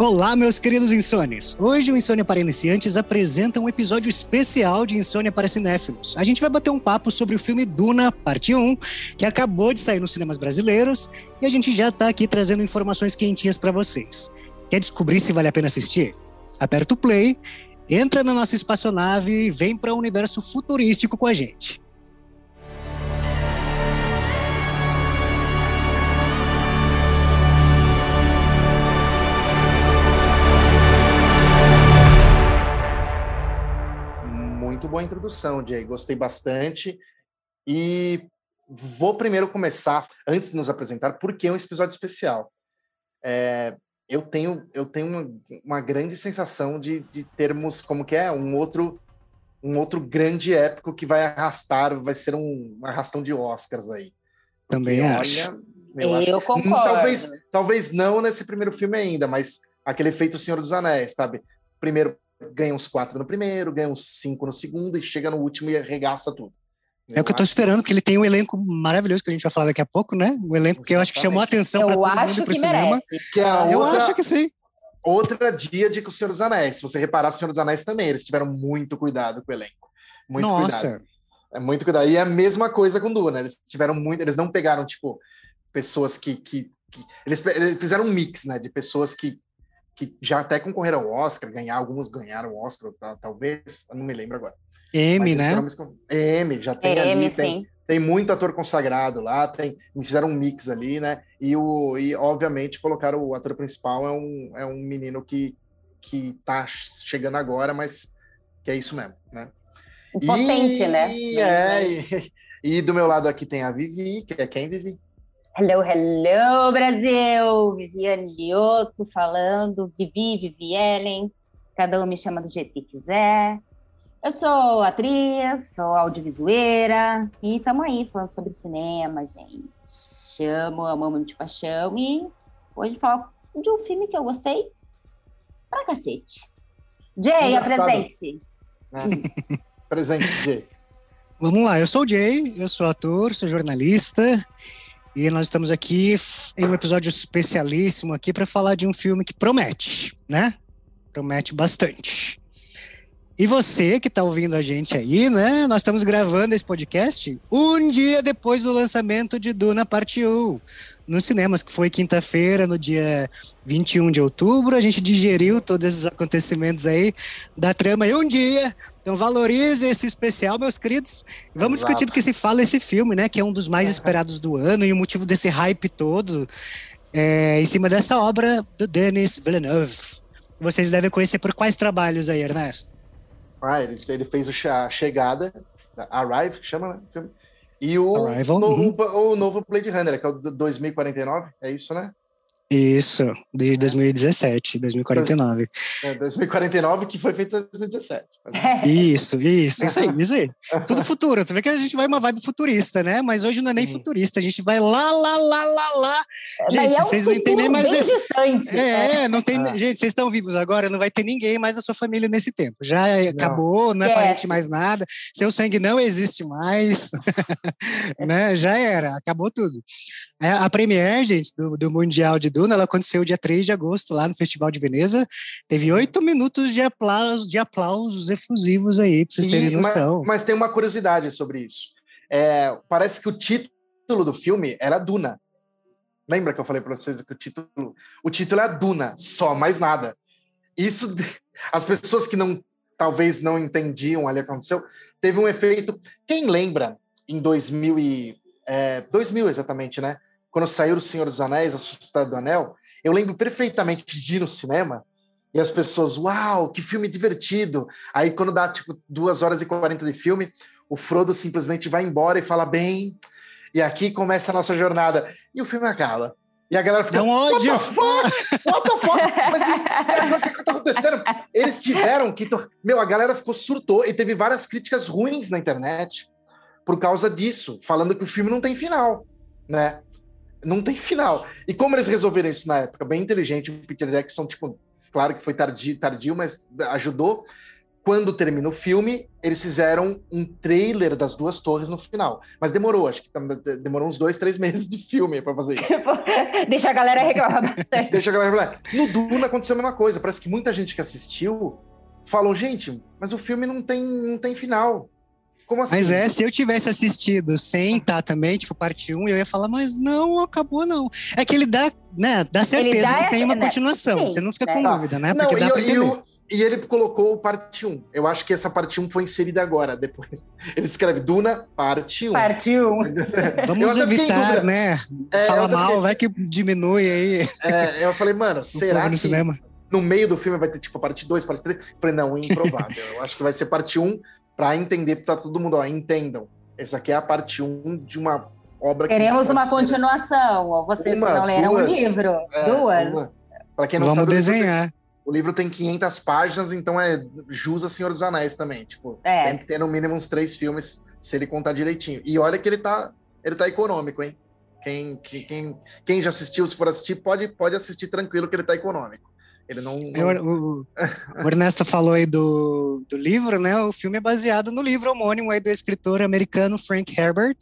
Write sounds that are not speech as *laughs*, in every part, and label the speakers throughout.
Speaker 1: Olá, meus queridos insones! Hoje o Insônia para Iniciantes apresenta um episódio especial de Insônia para Cinéfilos. A gente vai bater um papo sobre o filme Duna, parte 1, que acabou de sair nos cinemas brasileiros, e a gente já está aqui trazendo informações quentinhas para vocês. Quer descobrir se vale a pena assistir? Aperta o play, entra na nossa espaçonave e vem para o um universo futurístico com a gente.
Speaker 2: Muito boa introdução, Jay. Gostei bastante. E vou primeiro começar, antes de nos apresentar, por que é um episódio especial. É, eu tenho, eu tenho uma, uma grande sensação de, de, termos, como que é, um outro um outro grande épico que vai arrastar, vai ser um, um arrastão de Oscars aí.
Speaker 1: Porque, Também acho.
Speaker 3: eu, acho, eu concordo.
Speaker 2: Talvez, talvez não nesse primeiro filme ainda, mas aquele feito Senhor dos Anéis, sabe? Primeiro ganha uns quatro no primeiro, ganha uns cinco no segundo e chega no último e arregaça tudo.
Speaker 1: É o que eu tô esperando, porque ele tem um elenco maravilhoso que a gente vai falar daqui a pouco, né? O elenco que eu acho que chamou a atenção para todo mundo pro cinema.
Speaker 2: Que é outra,
Speaker 1: eu acho que sim.
Speaker 2: Outra dia de com o Senhor dos Anéis. Se você reparar, o Senhor dos Anéis também, eles tiveram muito cuidado com o elenco. Muito Nossa. cuidado. É muito cuidado. E é a mesma coisa com Duna. Eles tiveram muito. Eles não pegaram, tipo, pessoas que. que, que eles, eles fizeram um mix, né? De pessoas que que já até concorreram ao Oscar, ganhar, alguns ganharam o Oscar, talvez, não me lembro agora.
Speaker 1: M, né?
Speaker 2: M, já tem ali, tem, tem muito ator consagrado lá, tem, fizeram um mix ali, né? E, o, e obviamente colocaram o ator principal é um, é um menino que, que tá chegando agora, mas que é isso mesmo, né?
Speaker 3: O potente, né?
Speaker 2: É, e, e do meu lado aqui tem a Vivi, que é quem, Vivi?
Speaker 3: Hello, hello, Brasil! Viviane Lioto falando, Vivi, Vivi Ellen, cada um me chama do jeito que quiser. Eu sou atriz, sou audiovisueira e estamos aí falando sobre cinema, gente. Chamo, amamos de paixão e hoje falo de um filme que eu gostei pra cacete. Jay, apresente-se.
Speaker 2: É. *laughs* Presente, Jay.
Speaker 1: Vamos lá, eu sou o Jay, eu sou ator, sou jornalista e nós estamos aqui em um episódio especialíssimo aqui para falar de um filme que promete, né? Promete bastante. E você que está ouvindo a gente aí, né? Nós estamos gravando esse podcast um dia depois do lançamento de Duna Parte 1 nos cinemas, que foi quinta-feira, no dia 21 de outubro. A gente digeriu todos esses acontecimentos aí da trama em um dia. Então valorize esse especial, meus queridos. Vamos Exato. discutir do que se fala esse filme, né? Que é um dos mais *laughs* esperados do ano e o motivo desse hype todo é, em cima dessa obra do Denis Villeneuve. Vocês devem conhecer por quais trabalhos aí, Ernesto?
Speaker 2: Ah, ele, ele fez a Chegada, Arrive, que chama, né? E o,
Speaker 1: Arrival,
Speaker 2: no, uhum. o, o, novo Blade Runner, que é o 2049, é isso, né?
Speaker 1: Isso, de 2017, 2049.
Speaker 2: É, 2049, que foi feito em 2017.
Speaker 1: Isso, isso, isso aí, isso aí. *laughs* Tudo futuro. Tu vê que a gente vai uma vibe futurista, né? Mas hoje não é nem Sim. futurista, a gente vai lá, lá, lá, lá, lá.
Speaker 3: É, gente, é um vocês não entendem mais desse. Distante,
Speaker 1: é, né? não tem. Ah. Gente, vocês estão vivos agora, não vai ter ninguém mais da sua família nesse tempo. Já não. acabou, não é parente mais nada. Seu sangue não existe mais. *laughs* né? Já era, acabou tudo. É, a premiere, gente, do, do Mundial de Duna, ela aconteceu dia 3 de agosto, lá no Festival de Veneza. Teve oito minutos de aplausos, de aplausos efusivos aí, pra vocês terem noção.
Speaker 2: Mas, mas, tem uma curiosidade sobre isso. É, parece que o título do filme era Duna. Lembra que eu falei para vocês que o título, o título é Duna, só, mais nada. Isso, *laughs* as pessoas que não, talvez não entendiam ali o que aconteceu, teve um efeito. Quem lembra em 2000 e é, 2000 exatamente, né? Quando saiu O Senhor dos Anéis, A Sociedade do Anel, eu lembro perfeitamente de ir no cinema e as pessoas, uau, que filme divertido. Aí quando dá tipo duas horas e quarenta de filme, o Frodo simplesmente vai embora e fala bem, e aqui começa a nossa jornada. E o filme acaba. E a galera fica,
Speaker 1: Não
Speaker 2: what the fuck? What the fuck? Mas o que, que tá acontecendo? Eles tiveram que... Meu, a galera ficou surtou e teve várias críticas ruins na internet por causa disso, falando que o filme não tem final, né? Não tem final. E como eles resolveram isso na época? Bem inteligente, o Peter Jackson, tipo, claro que foi tardio, tardio mas ajudou. quando termina o filme, eles fizeram um trailer das duas torres no final. Mas demorou, acho que demorou uns dois, três *laughs* meses de filme para fazer isso. *laughs*
Speaker 3: Deixa a galera reclamar bastante. *laughs*
Speaker 2: Deixa a galera reclamar. No Duna aconteceu a mesma coisa. Parece que muita gente que assistiu falou, gente, mas o filme não tem, não tem final. Como assim?
Speaker 1: Mas é, se eu tivesse assistido sem estar tá também, tipo, parte 1, eu ia falar, mas não, acabou não. É que ele dá, né, dá certeza dá que tem uma né? continuação. Sim, Você não fica com tá. dúvida, né?
Speaker 2: Porque não, dá e, eu, e ele colocou parte 1. Eu acho que essa parte 1 foi inserida agora, depois. *laughs* Ele escreve Duna, parte 1.
Speaker 3: Parte *laughs* 1.
Speaker 1: Vamos evitar, né? É, Fala mal, fiquei... vai que diminui aí.
Speaker 2: É, eu falei, mano, *laughs* será que no, cinema? no meio do filme vai ter, tipo, parte 2, parte 3? Eu falei, não, improvável. eu acho que vai ser parte 1 para entender, para todo mundo, ó, entendam. Essa aqui é a parte 1 de uma obra
Speaker 3: Queremos que uma ser... continuação, ou vocês uma, não leram o um livro. É, duas.
Speaker 1: Para quem não Vamos sabe, desenhar.
Speaker 2: O livro tem 500 páginas, então é jus a Senhor dos Anéis também. Tipo, é. tem que ter no mínimo uns três filmes se ele contar direitinho. E olha que ele tá, ele tá econômico, hein? Quem, quem, quem já assistiu, se for assistir, pode, pode assistir tranquilo que ele tá econômico. Ele não. não...
Speaker 1: O, o, Ernesto falou aí do, do livro, né? O filme é baseado no livro homônimo aí do escritor americano Frank Herbert,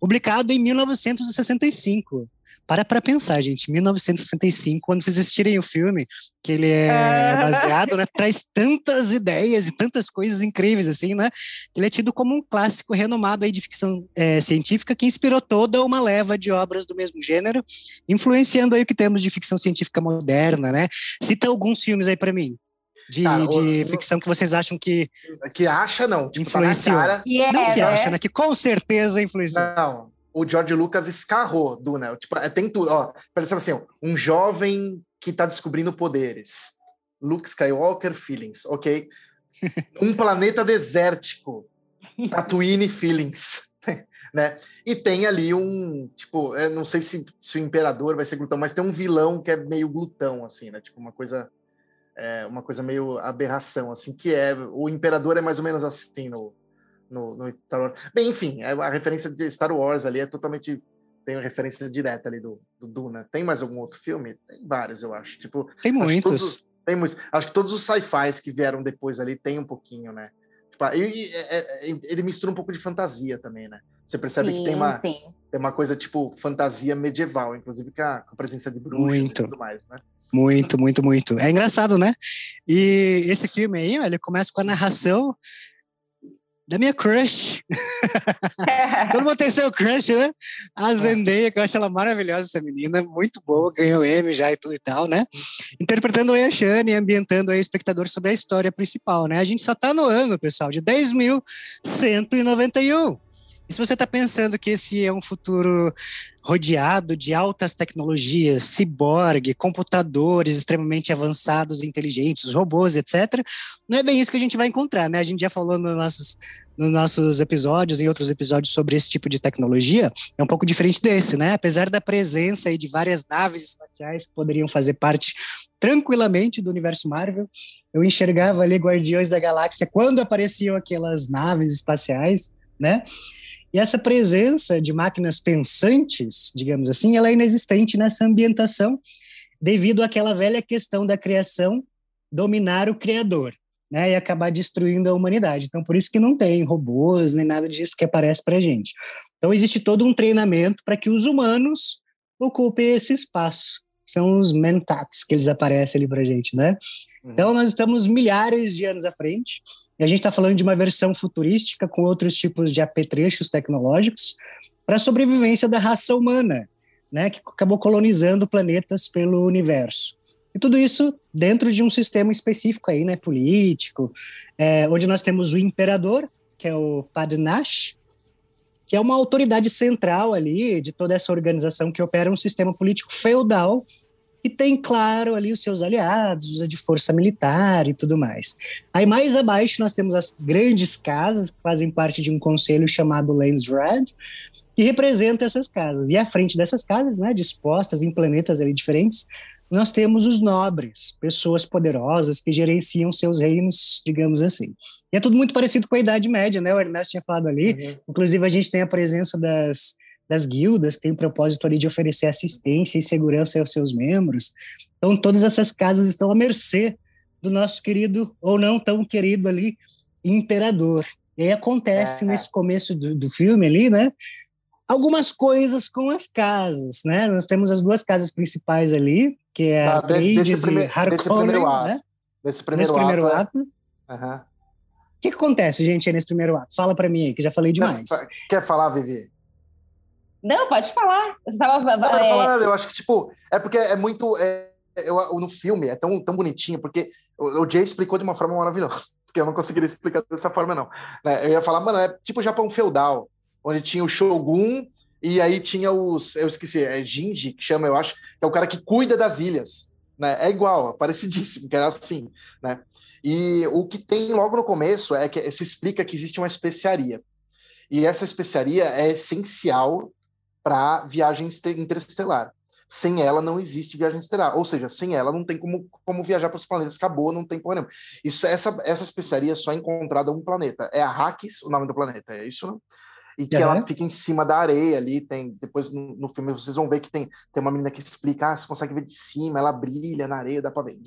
Speaker 1: publicado em 1965 para para pensar, gente, 1965, quando vocês assistirem o filme, que ele é ah. baseado, né, traz tantas ideias e tantas coisas incríveis, assim, né, ele é tido como um clássico renomado aí de ficção é, científica que inspirou toda uma leva de obras do mesmo gênero, influenciando aí o que temos de ficção científica moderna, né, cita alguns filmes aí para mim, de, tá, de ficção que vocês acham que.
Speaker 2: Que acha, não. Tipo, tá
Speaker 1: influenciou. Tá cara... yeah, não que né? acha, né? Que com certeza influenciou.
Speaker 2: Não, o George Lucas escarrou Duna. Tipo, é, tem tudo. Ó, parece assim, um jovem que está descobrindo poderes. Luke Skywalker feelings, ok? *laughs* um planeta desértico. Tatooine feelings. *laughs* né? E tem ali um, tipo, eu não sei se, se, o imperador vai ser glutão, mas tem um vilão que é meio glutão, assim, né? Tipo, uma coisa, é, uma coisa meio aberração, assim, que é, o imperador é mais ou menos assim no, no, no Star Wars. Bem, enfim, é, a referência de Star Wars ali é totalmente tem uma referência direta ali do, do Duna. Tem mais algum outro filme? Tem vários, eu acho. Tipo,
Speaker 1: tem muitos.
Speaker 2: Os, tem muitos. Acho que todos os sci-fis que vieram depois ali tem um pouquinho, né? Tipo, e, e, é, é, ele mistura um pouco de fantasia também, né? Você percebe sim, que tem uma, tem uma coisa tipo fantasia medieval, inclusive com a, com a presença de muito. e tudo mais, né?
Speaker 1: Muito, muito, muito. É engraçado, né? E esse filme aí, ele começa com a narração da minha crush. *laughs* Todo mundo tem seu crush, né? A é. Zendaya, que eu acho ela maravilhosa, essa menina, muito boa, ganhou M já e tudo e tal, né? Interpretando a Shane e ambientando o espectador sobre a história principal, né? A gente só tá no ano, pessoal, de 10.191. E se você está pensando que esse é um futuro rodeado de altas tecnologias, ciborgue, computadores extremamente avançados, inteligentes, robôs, etc., não é bem isso que a gente vai encontrar, né? A gente já falou nos nossos, nos nossos episódios, em outros episódios sobre esse tipo de tecnologia, é um pouco diferente desse, né? Apesar da presença aí de várias naves espaciais que poderiam fazer parte tranquilamente do universo Marvel, eu enxergava ali Guardiões da Galáxia quando apareciam aquelas naves espaciais, né? E essa presença de máquinas pensantes, digamos assim, ela é inexistente nessa ambientação devido àquela velha questão da criação dominar o criador, né, e acabar destruindo a humanidade. Então, por isso que não tem robôs nem nada disso que aparece para gente. Então, existe todo um treinamento para que os humanos ocupem esse espaço. São os mentats que eles aparecem ali para gente, né? Então, nós estamos milhares de anos à frente e a gente está falando de uma versão futurística com outros tipos de apetrechos tecnológicos para a sobrevivência da raça humana, né, que acabou colonizando planetas pelo universo. E tudo isso dentro de um sistema específico aí, né, político, é, onde nós temos o imperador, que é o Padnash, que é uma autoridade central ali de toda essa organização que opera um sistema político feudal e tem, claro, ali os seus aliados, usa de força militar e tudo mais. Aí mais abaixo nós temos as grandes casas, que fazem parte de um conselho chamado Landsred, que representa essas casas. E à frente dessas casas, né, dispostas em planetas ali diferentes, nós temos os nobres, pessoas poderosas que gerenciam seus reinos, digamos assim. E é tudo muito parecido com a Idade Média, né? O Ernesto tinha falado ali. Uhum. Inclusive, a gente tem a presença das das guildas, que tem o propósito ali de oferecer assistência e segurança aos seus membros. Então, todas essas casas estão à mercê do nosso querido, ou não tão querido ali, imperador. E aí acontece é. nesse começo do, do filme ali, né? Algumas coisas com as casas, né? Nós temos as duas casas principais ali, que é tá, a Atreides
Speaker 2: e Harkonnen, desse primeiro ato. Né?
Speaker 1: Desse primeiro, nesse primeiro ato.
Speaker 2: Uhum.
Speaker 1: O que, que acontece, gente, nesse primeiro ato? Fala para mim aí, que já falei demais.
Speaker 2: Quer falar, Vivi?
Speaker 3: Não, pode falar. Você tava,
Speaker 2: não, não é... falar nada. Eu acho que, tipo, é porque é muito. É, eu, no filme é tão, tão bonitinho, porque o, o Jay explicou de uma forma maravilhosa, *laughs* que eu não conseguiria explicar dessa forma, não. Né? Eu ia falar, mano, é tipo Japão feudal, onde tinha o Shogun e aí tinha os. Eu esqueci, é Jinji, que chama, eu acho, que é o cara que cuida das ilhas. Né? É igual, é *laughs* parecidíssimo, que era assim, né? E o que tem logo no começo é que se explica que existe uma especiaria. E essa especiaria é essencial para viagem interestelar. Sem ela não existe viagem estelar. Ou seja, sem ela não tem como, como viajar para os planetas. Acabou, não tem problema. Isso, essa, essa especiaria é só encontrada em um planeta. É a Hax, o nome do planeta, é isso, né? E que uhum. ela fica em cima da areia ali. Tem, depois no, no, filme vocês vão ver que tem, tem uma menina que explica: ah, você consegue ver de cima, ela brilha na areia, dá para ver.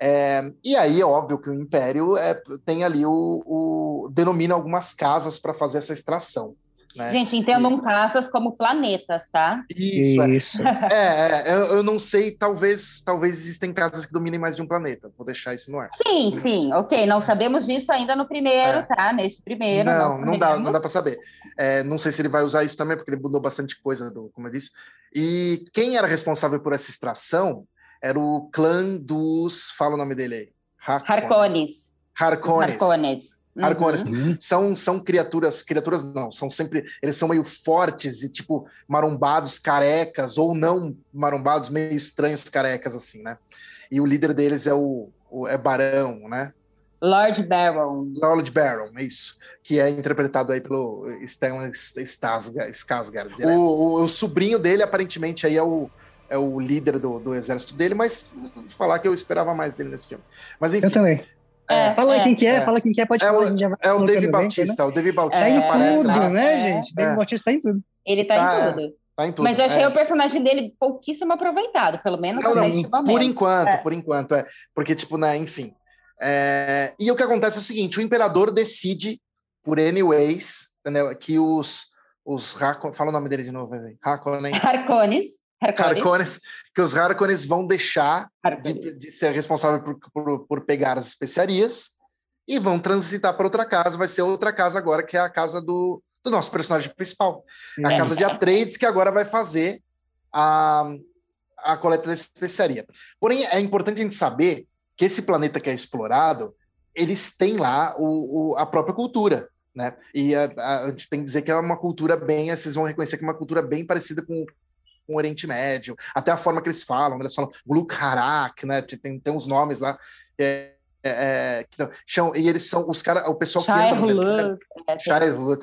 Speaker 2: É, e aí é óbvio que o Império é, tem ali o, o denomina algumas casas para fazer essa extração. Né?
Speaker 3: Gente, entendam e... casas como planetas, tá?
Speaker 2: Isso. É. Isso. *laughs* É, é eu, eu, não sei, talvez, talvez existem casas que dominem mais de um planeta. Vou deixar isso no ar.
Speaker 3: Sim, sim, ok. Não sabemos disso ainda no primeiro, é. tá? Neste primeiro.
Speaker 2: Não, não, dá, não dá para saber. É, não sei se ele vai usar isso também, porque ele mudou bastante coisa, do, como eu disse. E quem era responsável por essa extração era o clã dos. Fala o nome dele aí.
Speaker 3: Harkones.
Speaker 2: Harkones.
Speaker 3: Harkones.
Speaker 2: Arcones. Uhum. São, são criaturas, criaturas não, são sempre, eles são meio fortes e tipo marombados, carecas, ou não marombados, meio estranhos, carecas, assim, né? E o líder deles é o, o é Barão, né?
Speaker 3: Lord Baron.
Speaker 2: Lord Baron, é isso. Que é interpretado aí pelo Stellan Skarsgård. O, o, o, sobrinho dele, aparentemente, aí é o, é o líder do, do exército dele, mas falar que eu esperava mais dele nesse filme. Mas enfim.
Speaker 1: Eu também. É, fala é, quem que é, é, fala quem que é, pode é falar. O,
Speaker 2: é o David Bautista, né? o David Bautista
Speaker 1: tá
Speaker 2: em
Speaker 1: aparece tudo, lá. né, gente? David Bautista tá em tudo.
Speaker 3: Ele tá, tá em tudo. Tá em tudo. Mas eu achei o personagem dele pouquíssimo aproveitado, pelo menos não,
Speaker 2: neste momento. Por enquanto, por enquanto, é. Porque, tipo, né, enfim. E o que acontece é o seguinte, o imperador decide, por anyways, entendeu? Que os... os Fala o nome dele de novo, Harkonnen. *laughs*
Speaker 3: Harkones.
Speaker 2: Harkonnen, que os Harkonnens vão deixar de, de, ser responsável por, por, por, pegar as especiarias e vão transitar para outra casa. Vai ser outra casa agora, que é a casa do, do nosso personagem principal. A casa de Atreides, que agora vai fazer a, a coleta da especiaria. Porém, é importante a gente saber que esse planeta que é explorado, eles têm lá o, o a própria cultura. Né? E a, a, a, gente tem que dizer que é uma cultura bem, vocês vão reconhecer que é uma cultura bem parecida com, com o Oriente Médio, até a forma que eles falam, eles falam Gluk Harak, né? Tem, tem uns nomes lá. É, é, é que não, e eles são os caras, o pessoal que anda no deserto.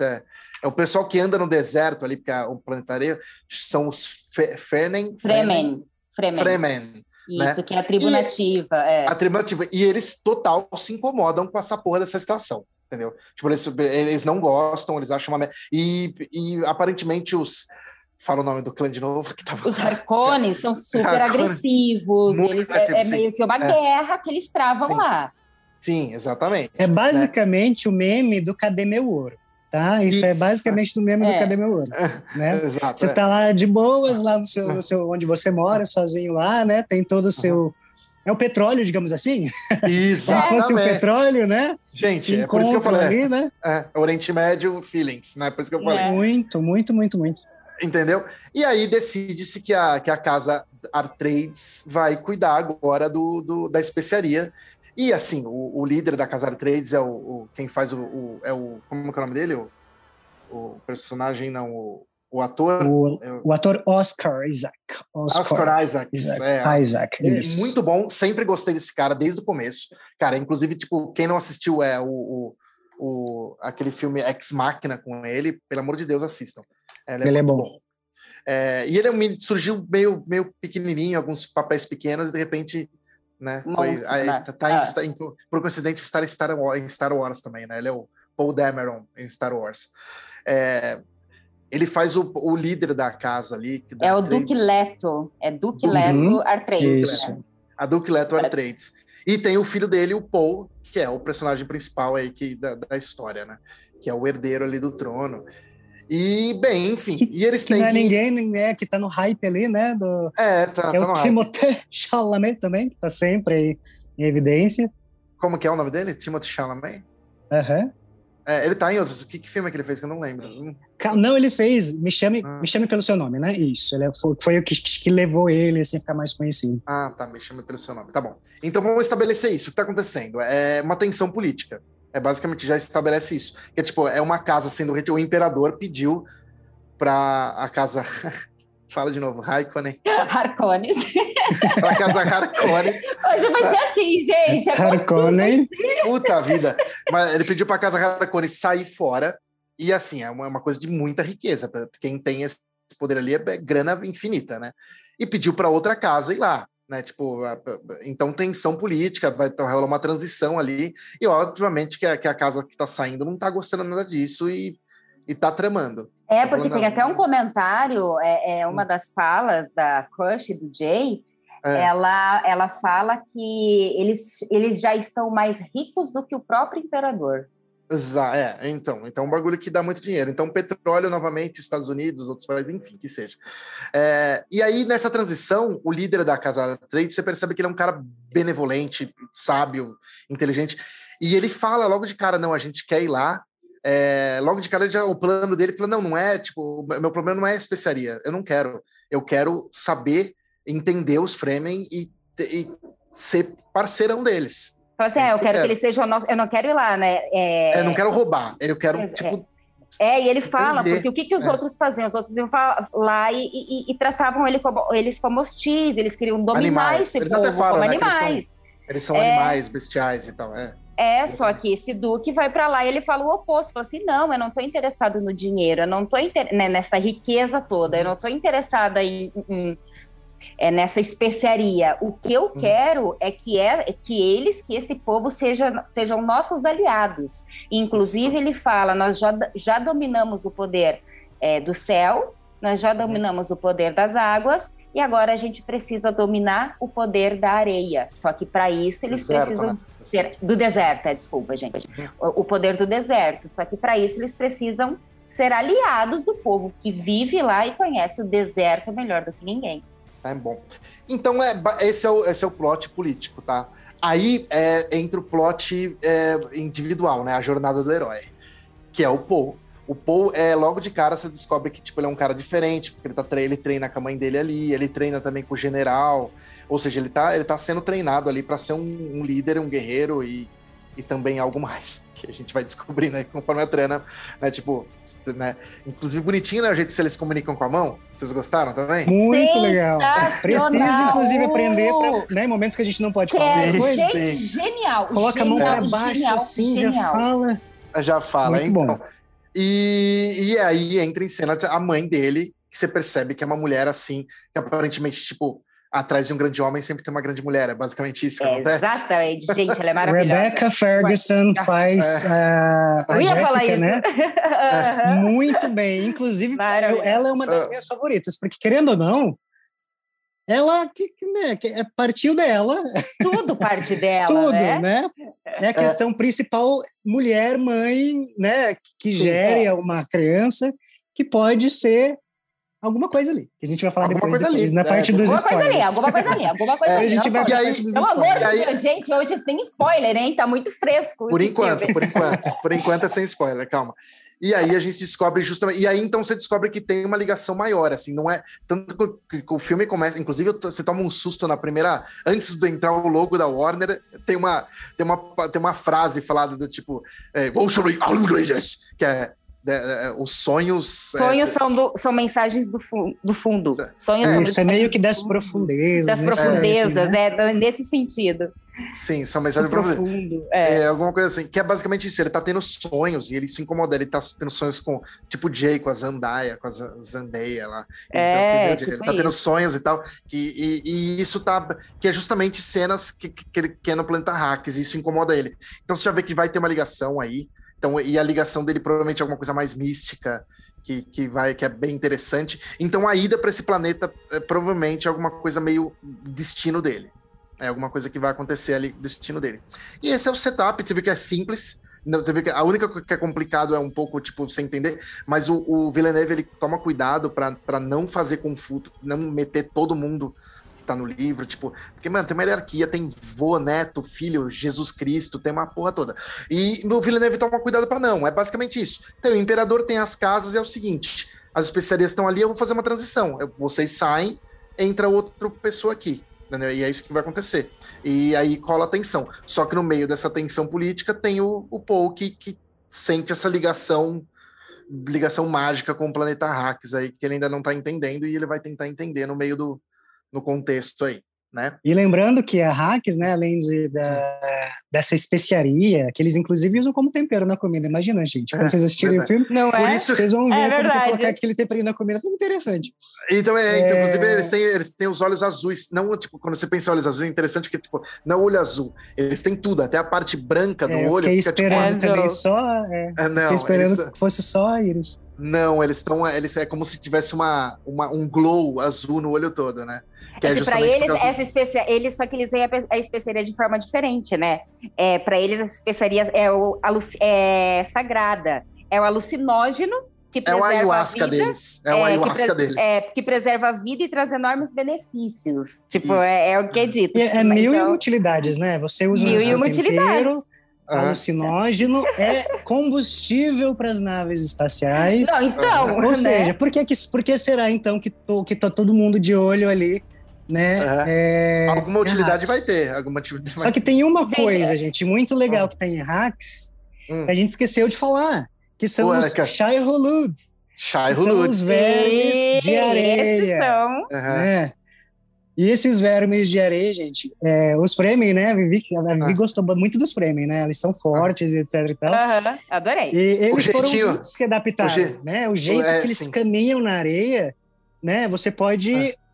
Speaker 2: É, é, o pessoal que anda no deserto ali, porque o planetário são os Fremen.
Speaker 3: Fremen.
Speaker 2: Fremen. Fremen.
Speaker 3: Né? Isso, né? que é a tribo e, nativa. É.
Speaker 2: A tribo nativa. E eles total se incomodam com essa porra dessa estação. Entendeu? Tipo, eles, eles não gostam, eles acham uma. E, e aparentemente os, Fala o nome do clã de novo. Que tava...
Speaker 3: Os Harkonnen são super Harkonnen, agressivos. Eles, é, é, meio que uma é. guerra que eles travam
Speaker 2: sim.
Speaker 3: lá.
Speaker 2: Sim, exatamente.
Speaker 1: É basicamente né? o meme do Cadê Meu Ouro? Tá? Isso, é Isso. é basicamente do meme é. do Cadê Meu Ouro. *laughs* Né?
Speaker 2: Exato,
Speaker 1: você é. tá lá de boas, lá no seu, no seu, onde você mora, sozinho lá, né? Tem todo o seu... Uhum. É o petróleo, digamos assim?
Speaker 2: Isso.
Speaker 1: Como se fosse o petróleo, né?
Speaker 2: Gente, é por isso que eu falei. Ali, né? É, Oriente Médio feelings, né? Por isso que eu falei.
Speaker 1: Muito, muito, muito, muito.
Speaker 2: Entendeu? E aí decide-se que a, que a casa Artrades vai cuidar agora do, do da especiaria. E assim, o, o, líder da casa Artrades é o, o quem faz o, o, é o como é, o nome dele? O, o personagem não, o, o ator.
Speaker 1: O, é o, ator Oscar Isaac.
Speaker 2: Oscar, Oscar Isaac.
Speaker 1: Isaac, é, Isaac
Speaker 2: é muito bom. Sempre gostei desse cara desde o começo. Cara, inclusive tipo quem não assistiu é o, o, o aquele filme Ex Machina com ele, pelo amor de Deus assistam.
Speaker 1: Ele é, ele é bom. bom.
Speaker 2: É, e ele é surgiu meio, meio pequenininho, alguns papéis pequenos, e de repente, né, foi, aí, né? Tá, tá, ah. em, por coincidência, está em Star, Wars, em Star Wars também, né? Ele é o Paul Dameron em Star Wars. É, ele faz o, o, líder da casa ali.
Speaker 3: É o Duque Leto. É Duque uhum. Leto Artrades.
Speaker 2: Isso. Né? A Duque Leto Artrades. E tem o filho dele, o Paul, que é o personagem principal aí que, da, da história, né? Que é o herdeiro ali do trono. E, bem, enfim.
Speaker 1: Que,
Speaker 2: e eles
Speaker 1: que
Speaker 2: têm.
Speaker 1: Não é
Speaker 2: que...
Speaker 1: ninguém né, que tá no hype ali, né? Do...
Speaker 2: É, tá,
Speaker 1: é
Speaker 2: tá
Speaker 1: o Timothée *laughs* Chalamet também, que tá sempre aí em evidência.
Speaker 2: Como que é o nome dele? Timothée Chalamet?
Speaker 1: Aham. Uhum.
Speaker 2: É, ele tá em outros. Que, que filme é que ele fez que eu não lembro?
Speaker 1: Não, ele fez. Me chame, ah. me chame pelo seu nome, né? Isso. Ele foi, foi o que, que levou ele assim, a ficar mais conhecido.
Speaker 2: Ah, tá. Me chame pelo seu nome. Tá bom. Então vamos estabelecer isso. O que tá acontecendo? É uma tensão política. É basicamente já estabelece isso. Que é tipo, é uma casa sendo o imperador pediu para a casa *laughs* Fala de novo, Raikkonen.
Speaker 3: Harkonnen. *laughs* *laughs*
Speaker 2: pra casa Harkonnen.
Speaker 3: Hoje vai ser assim, gente. É
Speaker 1: Harkonnen.
Speaker 2: Puta vida. Mas ele pediu pra casa Harkonnen sair fora. E assim, é uma, uma coisa de muita riqueza. Quem tem esse poder ali é grana infinita, né? E pediu para outra casa ir lá. Né, tipo, então tensão política, vai rolar uma transição ali, e obviamente que a, que a casa que está saindo não está gostando nada disso e, e tá tramando.
Speaker 3: É, porque tem até um comentário, é, é uma hum. das falas da Crush do Jay, é. ela, ela fala que eles, eles já estão mais ricos do que o próprio imperador.
Speaker 2: Exato, é, então, então é um bagulho que dá muito dinheiro. Então, petróleo novamente, Estados Unidos, outros países, enfim, que seja. É, e aí, nessa transição, o líder da Casa Trade, você percebe que ele é um cara benevolente, sábio, inteligente, e ele fala logo de cara: não, a gente quer ir lá, é, logo de cara, já, o plano dele falou: não, não é, tipo, meu problema não é especiaria, eu não quero. Eu quero saber, entender os Fremen e, e ser parceirão deles.
Speaker 3: Fala assim, é, eu quero que, ele seja o nosso. Eu não quero ir lá, né?
Speaker 2: É, é não quero roubar, eu quero, é, tipo.
Speaker 3: É, e ele fala, entender. porque o que, que os é. outros faziam? Os outros iam lá e, e, e tratavam ele como, eles como hostis, eles queriam dominar animais. esse
Speaker 2: eles
Speaker 3: povo
Speaker 2: até falam,
Speaker 3: como
Speaker 2: né,
Speaker 3: animais.
Speaker 2: Eles são, eles são animais, bestiais e tal, é.
Speaker 3: É, só que esse Duque vai para lá e ele fala o oposto, fala assim, não, eu não estou interessado no dinheiro, eu não estou inter... né, nessa riqueza toda, eu não estou interessada em, em é, nessa especiaria. O que eu hum. quero é que, é, é que eles, que esse povo seja, sejam nossos aliados. Inclusive, ele fala, nós já, já dominamos o poder é, do céu, nós já uhum. dominamos o poder das águas, e agora a gente precisa dominar o poder da areia. Só que para isso eles deserto, precisam né? ser do deserto, é, desculpa, gente. Uhum. O, o poder do deserto. Só que para isso eles precisam ser aliados do povo que vive lá e conhece o deserto melhor do que ninguém.
Speaker 2: É bom. Então é, esse, é o, esse é o plot político, tá? Aí é, entra o plot é, individual, né? A jornada do herói, que é o Paul o Paul, é, logo de cara, você descobre que tipo, ele é um cara diferente, porque ele, tá, ele treina com a mãe dele ali, ele treina também com o general, ou seja, ele tá, ele tá sendo treinado ali para ser um, um, líder, um guerreiro e, e também algo mais, *laughs* que a gente vai descobrir, né, conforme a treina, né, tipo, né, inclusive bonitinho, né, o jeito que eles comunicam com a mão, vocês gostaram também?
Speaker 1: Muito legal. Preciso, inclusive, aprender pra, né, em momentos que a gente não pode
Speaker 3: que
Speaker 1: fazer.
Speaker 3: É, coisa. Gente, genial.
Speaker 1: Coloca
Speaker 3: genial,
Speaker 1: a mão para baixo
Speaker 3: genial,
Speaker 1: assim,
Speaker 3: genial.
Speaker 1: já fala.
Speaker 2: Já fala,
Speaker 1: Muito
Speaker 2: então.
Speaker 1: Bom.
Speaker 2: E, e aí entra em cena a mãe dele, que você percebe que é uma mulher assim, que aparentemente, tipo, atrás de um grande homem sempre tem uma grande mulher. É basicamente isso que
Speaker 3: é,
Speaker 2: acontece.
Speaker 3: Exatamente, gente, ela é maravilhosa.
Speaker 1: Rebecca Ferguson faz é. a, a Jéssica, né? *laughs* É. Muito bem. Inclusive, ela é uma das ah. minhas favoritas, porque querendo ou não, ela que, né, que é, partiu dela.
Speaker 3: Tudo parte dela.
Speaker 1: Tudo,
Speaker 3: né?
Speaker 1: né? É a questão é. principal, mulher, mãe, né? Que Sim, gere é. uma criança que pode ser alguma coisa ali. Que a gente vai falar
Speaker 2: alguma
Speaker 1: depois,
Speaker 2: coisa
Speaker 1: depois,
Speaker 2: ali,
Speaker 1: na parte dos
Speaker 3: alguma
Speaker 1: spoilers.
Speaker 3: Coisa ali, alguma coisa ali, alguma *laughs* coisa ali.
Speaker 1: A gente vai
Speaker 3: e
Speaker 1: aí,
Speaker 3: Pelo amor de Deus, gente, hoje sem spoiler, hein? Tá muito fresco.
Speaker 2: Por enquanto, filme. por enquanto. Por enquanto é sem spoiler, calma. E aí a gente descobre justamente. E aí então você descobre que tem uma ligação maior, assim, não é. Tanto que o filme começa. Inclusive, você toma um susto na primeira. Antes de entrar o logo da Warner, tem uma, tem uma, tem uma frase falada do tipo. É, que é é, os sonhos.
Speaker 3: Sonhos é, são, do, são mensagens do, fu do fundo. Sonhos
Speaker 1: é, isso é meio que das profundezas.
Speaker 3: Das profundezas, é, assim, né? é, nesse sentido.
Speaker 2: Sim, são mensagens
Speaker 3: profundo.
Speaker 2: É. é. alguma coisa assim, que é basicamente isso. Ele tá tendo sonhos e ele se incomoda. Ele tá tendo sonhos com, tipo, Jay, com a Zandaia, com a Zandeia lá.
Speaker 3: É,
Speaker 2: então, tipo ele tá tendo sonhos e tal. E, e, e, isso tá. Que é justamente cenas que, que ele quer no planeta Hacks, e isso incomoda ele. Então você já vê que vai ter uma ligação aí. Então, e a ligação dele provavelmente é alguma coisa mais mística, que, que vai que é bem interessante. Então a ida para esse planeta é provavelmente alguma coisa meio destino dele. É alguma coisa que vai acontecer ali, destino dele. E esse é o setup, você vê que é simples. Você vê que a única coisa que é complicado é um pouco, tipo, você entender, mas o, o Villeneuve, ele toma cuidado para não fazer confuso, não meter todo mundo tá no livro, tipo, porque, mano, tem uma hierarquia, tem vô, neto, filho, Jesus Cristo, tem uma porra toda. E o Villeneuve toma cuidado para não, é basicamente isso. Então, o imperador tem as casas, é o seguinte, as especiarias estão ali, eu vou fazer uma transição. Eu, vocês saem, entra outra pessoa aqui. Entendeu? E é isso que vai acontecer. E aí cola a tensão. Só que no meio dessa tensão política tem o, o Paul que, que sente essa ligação ligação mágica com o planeta Hacks aí, que ele ainda não está entendendo e ele vai tentar entender no meio do no contexto aí né?
Speaker 1: E lembrando que a Hacks, né, além de, da, dessa especiaria, que eles inclusive usam como tempero na comida, imagina, gente. Quando é, vocês assistirem o filme,
Speaker 3: não é? Isso...
Speaker 1: vocês vão é ver é como colocar aquele temperinho na comida. Foi interessante.
Speaker 2: Então, é, então, inclusive, eles têm, eles têm os olhos azuis. Não, tipo, quando você pensa em olhos azuis, é interessante porque, tipo, não olho azul. Eles têm tudo, até a parte branca do
Speaker 1: é,
Speaker 2: olho.
Speaker 1: Fiquei fica, tipo, esperando tipo, também só. É, é, não, fiquei esperando eles... que fosse só a íris.
Speaker 2: Não, eles estão. Eles, é como se tivesse uma, uma, um glow azul no olho todo, né?
Speaker 3: Que é, é para eles, essa especiaria, eles só que eles veem a, especiaria de forma diferente, né? É, para eles, essa especiaria é, o, é sagrada, é o alucinógeno que preserva é o ayahuasca a vida,
Speaker 2: deles. É o é, ayahuasca
Speaker 3: que
Speaker 2: deles.
Speaker 3: É, que preserva a vida e traz enormes benefícios. Tipo, é, é, o que é dito.
Speaker 1: É,
Speaker 3: tipo,
Speaker 1: mil então, e utilidades, né? Você usa mil um e utilidades. Alucinógeno é combustível para as naves espaciais.
Speaker 3: Não, então.
Speaker 1: Ou né? seja, por que, por que será então que, tô, que tá todo mundo de olho ali né?
Speaker 2: É. É... Alguma utilidade vai ter. Alguma utilidade
Speaker 1: Só que tem uma coisa, gente, muito legal hum. que tem em hacks, hum. que a gente esqueceu de falar, que são Ué, os que... Shai Holuds.
Speaker 2: Shai Holuds.
Speaker 1: os vermes de areia. São. Né? E esses vermes de areia, gente, é, os Fremen, né? A Vivi, a Vivi ah. gostou muito dos Fremen, né? Eles são fortes, ah. etc e tal.
Speaker 3: Adorei.
Speaker 1: E eles foram os que adaptaram, o né? O jeito é, que eles sim. caminham na areia, né? Você pode ah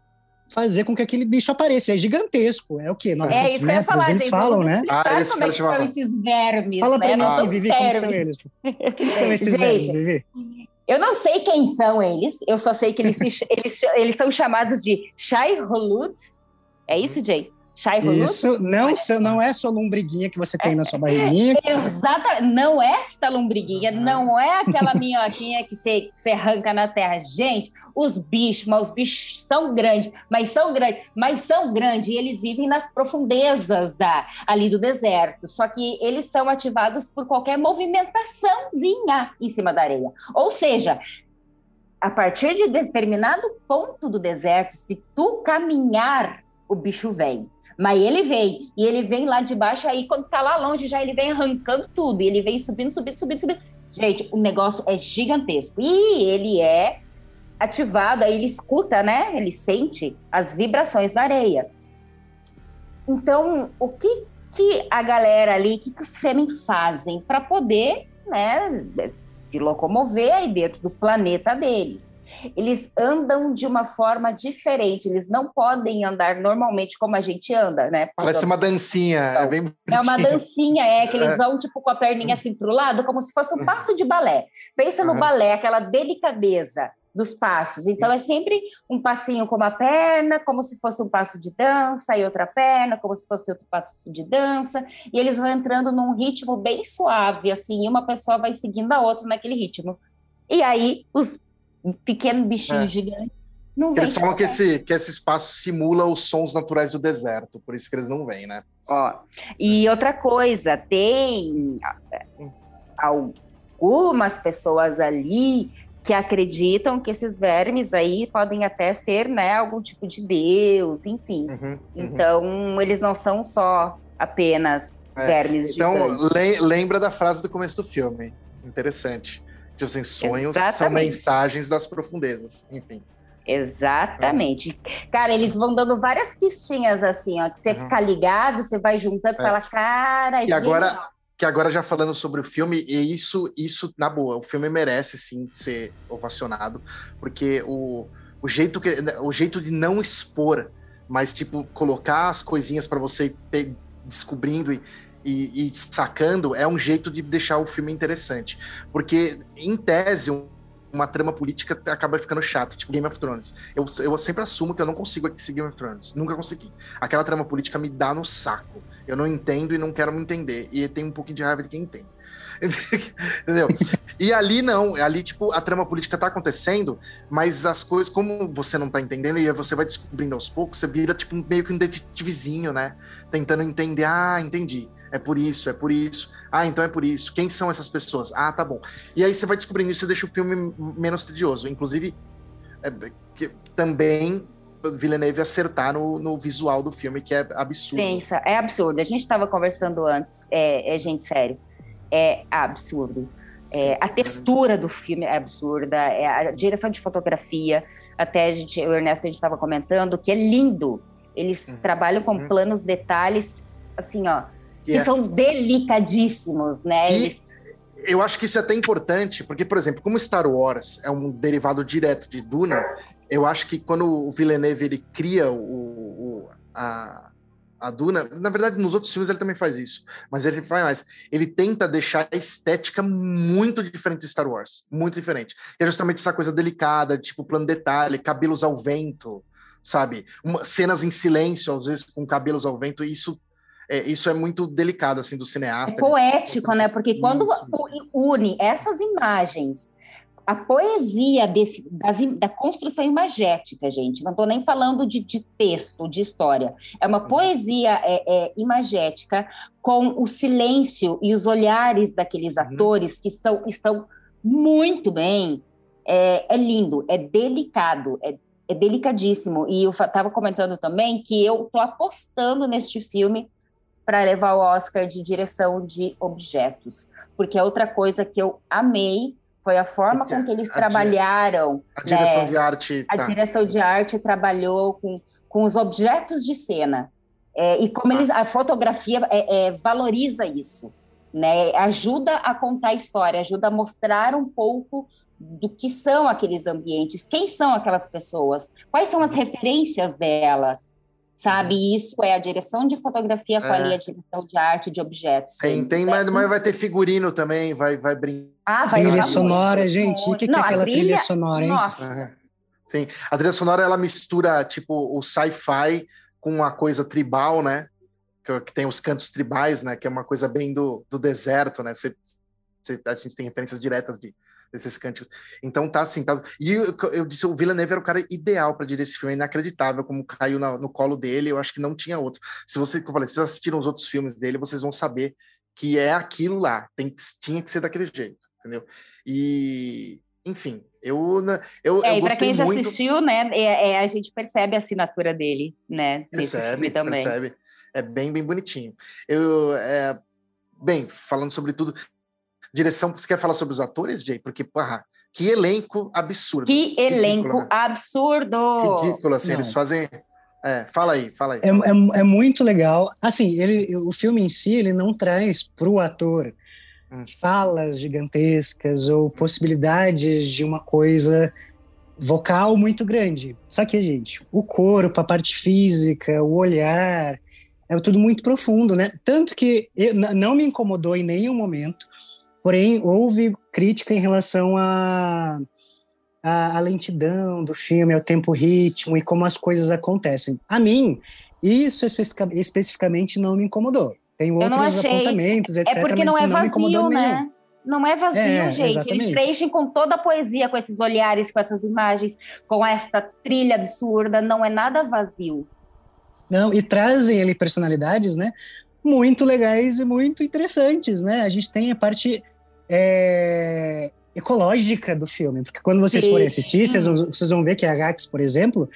Speaker 1: fazer com que aquele bicho apareça. É gigantesco. É o quê? 900 é, isso metros? Falar, eles falam, né?
Speaker 3: Ah, eles como é que são esses vermes.
Speaker 1: Fala
Speaker 3: pra
Speaker 1: né? mim, ah, Vivi, como são eles? Quem são *laughs* esses Gente, vermes, Vivi?
Speaker 3: Eu não sei quem são eles, eu só sei que eles, se, *laughs* eles, eles são chamados de Shai Hulud. É isso, Jay?
Speaker 1: Isso não, não é só lombriguinha que você tem na sua barriguinha.
Speaker 3: Exata, não é esta lombriguinha, uhum. não é aquela minhoquinha que você, que você arranca na terra. Gente, os bichos, mas os bichos são grandes, mas são grandes, mas são grandes e eles vivem nas profundezas da, ali do deserto. Só que eles são ativados por qualquer movimentaçãozinha em cima da areia. Ou seja, a partir de determinado ponto do deserto, se tu caminhar, o bicho vem. Mas ele vem, e ele vem lá de baixo, aí quando tá lá longe, já ele vem arrancando tudo, e ele vem subindo, subindo, subindo, subindo. Gente, o negócio é gigantesco. E ele é ativado, aí ele escuta, né? Ele sente as vibrações da areia. Então, o que, que a galera ali, o que, que os Fremen fazem para poder né, se locomover aí dentro do planeta deles? eles andam de uma forma diferente, eles não podem andar normalmente como a gente anda, né?
Speaker 2: Parece uma dancinha, é bem *laughs*
Speaker 3: É uma dancinha, é, que eles é. vão tipo com a perninha assim para o lado, como se fosse um passo de balé. Pensa no balé, aquela delicadeza dos passos. Então é sempre um passinho com uma perna, como se fosse um passo de dança, e outra perna, como se fosse outro passo de dança, e eles vão entrando num ritmo bem suave, assim, e uma pessoa vai seguindo a outra naquele ritmo. E aí os um pequeno bichinho é. gigante. Não
Speaker 2: eles falam que esse, que esse espaço simula os sons naturais do deserto, por isso que eles não vêm, né?
Speaker 3: Ó, e outra coisa, tem algumas pessoas ali que acreditam que esses vermes aí podem até ser, né, algum tipo de deus, enfim. Uhum, uhum. Então, eles não são só apenas é. vermes
Speaker 2: Então, le lembra da frase do começo do filme. Interessante. Tipo assim, sonhos Exatamente. são mensagens das profundezas, enfim.
Speaker 3: Exatamente. É. Cara, eles vão dando várias pistinhas assim, ó, que você uhum. fica ligado, você vai juntando, você é. fala, cara,
Speaker 2: e agora que agora já falando sobre o filme, e isso, isso na boa, o filme merece sim ser ovacionado, porque o, o jeito que o jeito de não expor, mas tipo colocar as coisinhas para você descobrindo e e, e, sacando é um jeito de deixar o filme interessante. Porque, em tese, um, uma trama política acaba ficando chato, tipo Game of Thrones. Eu, eu sempre assumo que eu não consigo seguir Game of Thrones. Nunca consegui. Aquela trama política me dá no saco. Eu não entendo e não quero me entender. E tem um pouquinho de raiva de quem entende. *laughs* Entendeu? E ali não, ali, tipo, a trama política tá acontecendo, mas as coisas, como você não tá entendendo, e você vai descobrindo aos poucos, você vira, tipo, meio que um detetivezinho, né? Tentando entender, ah, entendi. É por isso, é por isso. Ah, então é por isso. Quem são essas pessoas? Ah, tá bom. E aí você vai descobrindo isso e deixa o filme menos tedioso. Inclusive, é, que, também Villeneuve acertar no, no, visual do filme, que é absurdo.
Speaker 3: Sim, é absurdo. A gente estava conversando antes, é, é, gente, sério, é absurdo. É, a textura do filme é absurda, é a direção de fotografia, até a gente, o Ernesto a gente estava comentando que é lindo. Eles uhum. trabalham com uhum. planos, detalhes, assim, ó, que é. são delicadíssimos, né?
Speaker 2: E... Eles eu acho que isso é até importante, porque, por exemplo, como Star Wars é um derivado direto de Duna, eu acho que quando o Villeneuve ele cria o, o, a, a Duna, na verdade, nos outros filmes ele também faz isso, mas ele faz mais. Ele tenta deixar a estética muito diferente de Star Wars, muito diferente. é justamente essa coisa delicada, tipo plano detalhe, cabelos ao vento, sabe? Uma, cenas em silêncio, às vezes com cabelos ao vento, e isso é, isso é muito delicado, assim, do cineasta.
Speaker 3: É poético, né? Porque quando isso, une essas imagens a poesia desse, das, da construção imagética, gente. Não estou nem falando de, de, texto, de história. É uma uhum. poesia é, é, imagética com o silêncio e os olhares daqueles uhum. atores que são, estão muito bem. É, é lindo, é delicado, é, é delicadíssimo. E eu estava comentando também que eu estou apostando neste filme para levar o Oscar de direção de objetos, porque é outra coisa que eu amei foi a forma com que eles a trabalharam.
Speaker 2: A direção né? de arte.
Speaker 3: A tá. direção de arte trabalhou com, com os objetos de cena. É, e como ah. eles, a fotografia é, é, valoriza isso, né? Ajuda a contar a história, ajuda a mostrar um pouco do que são aqueles ambientes, quem são aquelas pessoas, quais são as referências delas, sabe? Uhum. Isso é a direção de fotografia com é. ali a direção de arte de objetos.
Speaker 2: Tem, tem, mas, mas vai ter figurino também, vai, vai brincar.
Speaker 1: Ah, vai trilha sonora, muito, gente. O que, que é aquela trilha... trilha... sonora, hein?
Speaker 3: Nossa.
Speaker 2: Sim, a trilha sonora ela mistura tipo o sci-fi com a coisa tribal, né? Que, que, tem os cantos tribais, né? Que é uma coisa bem do, do deserto, né? Cê, cê, a gente tem referências diretas de, desses cânticos. Então tá assim, tá... E eu, eu disse, o Villeneuve era o cara ideal para dirigir esse filme, é inacreditável como caiu na, no colo dele, eu acho que não tinha outro. Se você, como eu falei, se vocês assistiram os outros filmes dele, vocês vão saber que é aquilo lá, tem, tinha que ser daquele jeito, entendeu? E, enfim, eu, eu,
Speaker 3: é,
Speaker 2: eu
Speaker 3: para quem já muito... assistiu, né, é, é, a gente percebe a assinatura dele, né,
Speaker 2: percebe, também. Percebe, é bem, bem bonitinho. Eu, é, bem, falando sobre tudo, Direção, você quer falar sobre os atores, Jay? Porque, porra, que elenco absurdo.
Speaker 3: Que elenco Ridículo, né? absurdo!
Speaker 2: Ridículo, assim, Não. eles fazem... É, fala aí, fala aí.
Speaker 1: É, é, é, muito legal. Assim, ele, o filme em si, ele não traz para o ator hum. falas gigantescas ou possibilidades de uma coisa vocal muito grande. Só que, gente, o corpo, a parte física, o olhar, é tudo muito profundo, né? Tanto que eu, não me incomodou em nenhum momento Porém, houve crítica em relação à a, a, a, lentidão do filme, ao tempo ritmo e como as coisas acontecem. A mim, isso especific, especificamente não me incomodou. Tem outros apontamentos, etc.
Speaker 3: É porque não é vazio, não né? Nenhum. Não é vazio, é, gente. Exatamente. Eles preenchem com toda a poesia, com esses olhares, com essas imagens, com essa trilha absurda. Não é nada vazio.
Speaker 1: Não, e trazem ali personalidades, né? Muito legais e muito interessantes, né? A gente tem a parte é, ecológica do filme. Porque quando vocês Sim. forem assistir, vocês, uhum. vocês vão ver que a Gax, por exemplo,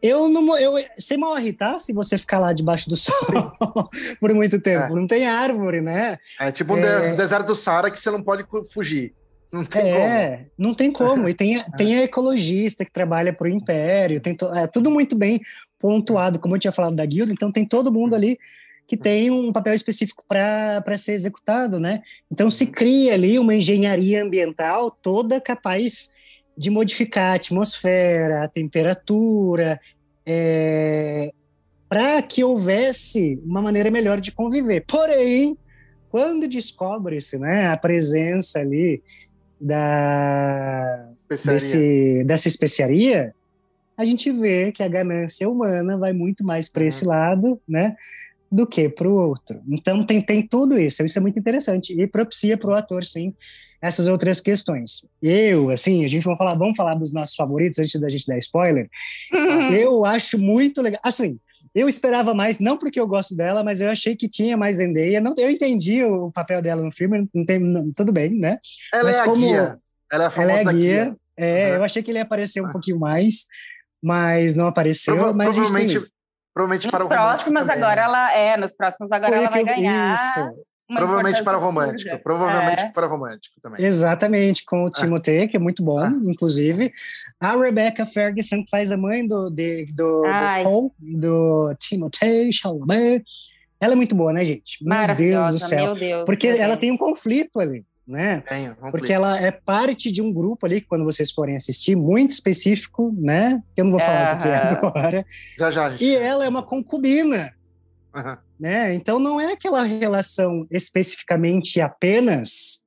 Speaker 1: eu não. Eu, você morre, tá? Se você ficar lá debaixo do sol *laughs* por muito tempo. É. Não tem árvore, né?
Speaker 2: É tipo um é... deserto do Saara que você não pode fugir. Não tem
Speaker 1: é, como. não tem como. E tem, *laughs* tem a ecologista que trabalha para o Império, tem to, é tudo muito bem pontuado, como eu tinha falado da guilda, então tem todo mundo ali que tem um papel específico para ser executado, né? Então se cria ali uma engenharia ambiental toda capaz de modificar a atmosfera, a temperatura, é, para que houvesse uma maneira melhor de conviver. Porém, quando descobre-se né, a presença ali da,
Speaker 2: Especiaria.
Speaker 1: desse, dessa especiaria, a gente vê que a ganância humana vai muito mais para
Speaker 2: Uhum.
Speaker 1: esse lado, né? Do que para o outro. Então tem, tem tudo isso, isso é muito interessante e propicia para o ator, sim, essas outras questões. Eu, assim, a gente vai falar, vamos falar dos nossos favoritos antes da gente dar spoiler. Eu acho muito legal. Assim, eu esperava mais, não porque eu gosto dela, mas eu achei que tinha mais Zendaya. Não, eu entendi o papel dela no filme, não tem, não- tudo bem, né?
Speaker 2: Ela
Speaker 1: Mas
Speaker 2: é a
Speaker 1: como
Speaker 2: guia. Ela é a
Speaker 1: Ela
Speaker 2: famosa
Speaker 1: é a guia.
Speaker 2: guia.
Speaker 1: É,
Speaker 2: Uhum.
Speaker 1: eu achei que ele ia aparecer um pouquinho mais, mas não apareceu.
Speaker 2: Prova-
Speaker 1: mas a
Speaker 2: provavelmente. Provavelmente
Speaker 3: Nos
Speaker 2: para o romântico
Speaker 3: próximos,
Speaker 2: também,
Speaker 3: agora
Speaker 2: né?
Speaker 3: ela é, nos próximos agora
Speaker 1: Foi
Speaker 3: ela
Speaker 1: que
Speaker 3: vai
Speaker 1: eu-
Speaker 3: ganhar.
Speaker 1: Isso,
Speaker 3: uma
Speaker 2: Provavelmente para o romântico. Provavelmente
Speaker 3: É.
Speaker 2: para o romântico também.
Speaker 1: exatamente, com o Timothée, que é muito bom,
Speaker 2: Ah.
Speaker 1: inclusive. A Rebecca Ferguson, que faz a mãe do, de- do, do. Paul, do Timothée Chalamet. Ela é muito boa, né, gente? Meu Deus
Speaker 3: Maravilhosa,
Speaker 1: do céu.
Speaker 3: meu Deus.
Speaker 1: Porque
Speaker 3: meu
Speaker 1: ela tem um conflito ali, né?
Speaker 2: Tenho,
Speaker 1: Porque ela é parte de um grupo ali, que quando vocês forem assistir, muito específico, né? Que eu não vou falar o que que é agora.
Speaker 2: Já, já. gente.
Speaker 1: E ela é uma concubina.
Speaker 2: Aham,
Speaker 1: né? Então não é aquela relação especificamente apenas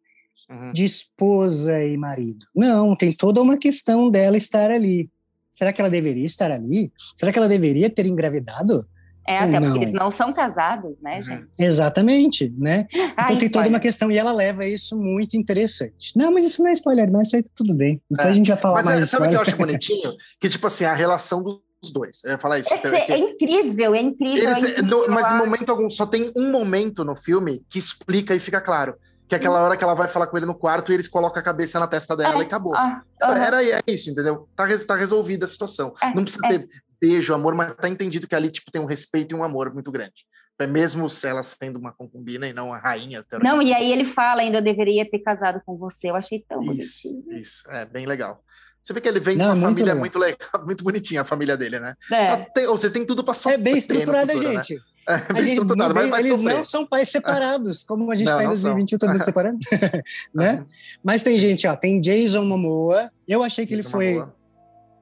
Speaker 2: uhum.
Speaker 1: de esposa e marido. Não, tem toda uma questão dela estar ali. Será que ela deveria estar ali? Será que ela deveria ter engravidado?
Speaker 3: É, até
Speaker 1: Não.
Speaker 3: porque eles não são casados, né, gente?
Speaker 1: Exatamente, né? *laughs* Então tem toda
Speaker 3: spoiler.
Speaker 1: uma questão e ela leva isso muito interessante. Não, mas isso não é spoiler, mas isso aí tudo bem. Depois
Speaker 2: É.
Speaker 1: a gente vai falar
Speaker 2: Mas
Speaker 1: mais.
Speaker 2: é, sabe o que eu acho bonitinho? Que, tipo assim, a relação dos dois. Eu ia falar isso.
Speaker 3: Esse
Speaker 2: que-
Speaker 3: é incrível, é incrível.
Speaker 2: Eles-
Speaker 3: é incrível.
Speaker 2: no- mas em momento algum, só tem um momento no filme que explica e fica claro. Que é aquela hora que ela vai falar com ele no quarto e eles colocam a cabeça na testa dela
Speaker 3: É.
Speaker 2: e acabou.
Speaker 3: ah, aham.
Speaker 2: Era é isso, entendeu? Tá, res- tá resolvida a situação.
Speaker 3: É,
Speaker 2: Não precisa
Speaker 3: é.
Speaker 2: ter beijo, amor, mas tá entendido que ali tipo, tem um respeito e um amor muito grande. É mesmo se ela sendo uma concubina e não a rainha.
Speaker 3: Não, e aí ele fala ainda, eu deveria ter casado com você. Eu achei tão
Speaker 2: Isso,
Speaker 3: bonitinho.
Speaker 2: isso. É bem legal. Você vê que ele vem
Speaker 1: Não,
Speaker 2: de uma
Speaker 1: é muito
Speaker 2: família
Speaker 1: legal.
Speaker 2: muito legal, *laughs* muito bonitinha, a família dele, né?
Speaker 3: É.
Speaker 2: Tá- tem- ou seja, tem tudo pra
Speaker 1: É
Speaker 2: sofrer
Speaker 1: bem
Speaker 2: no
Speaker 1: estruturada,
Speaker 2: futuro, né? É bem estruturado,
Speaker 1: não-
Speaker 2: mas vai
Speaker 1: eles
Speaker 2: sofrer.
Speaker 1: não são pais separados, como a gente
Speaker 2: Não,
Speaker 1: tá em
Speaker 2: não
Speaker 1: 2021, todo mundo *laughs*
Speaker 2: são.
Speaker 1: separado, *laughs* né? Mas tem gente, ó, tem Jason Momoa. Eu achei que ele
Speaker 2: Isso é
Speaker 1: foi
Speaker 2: uma boa.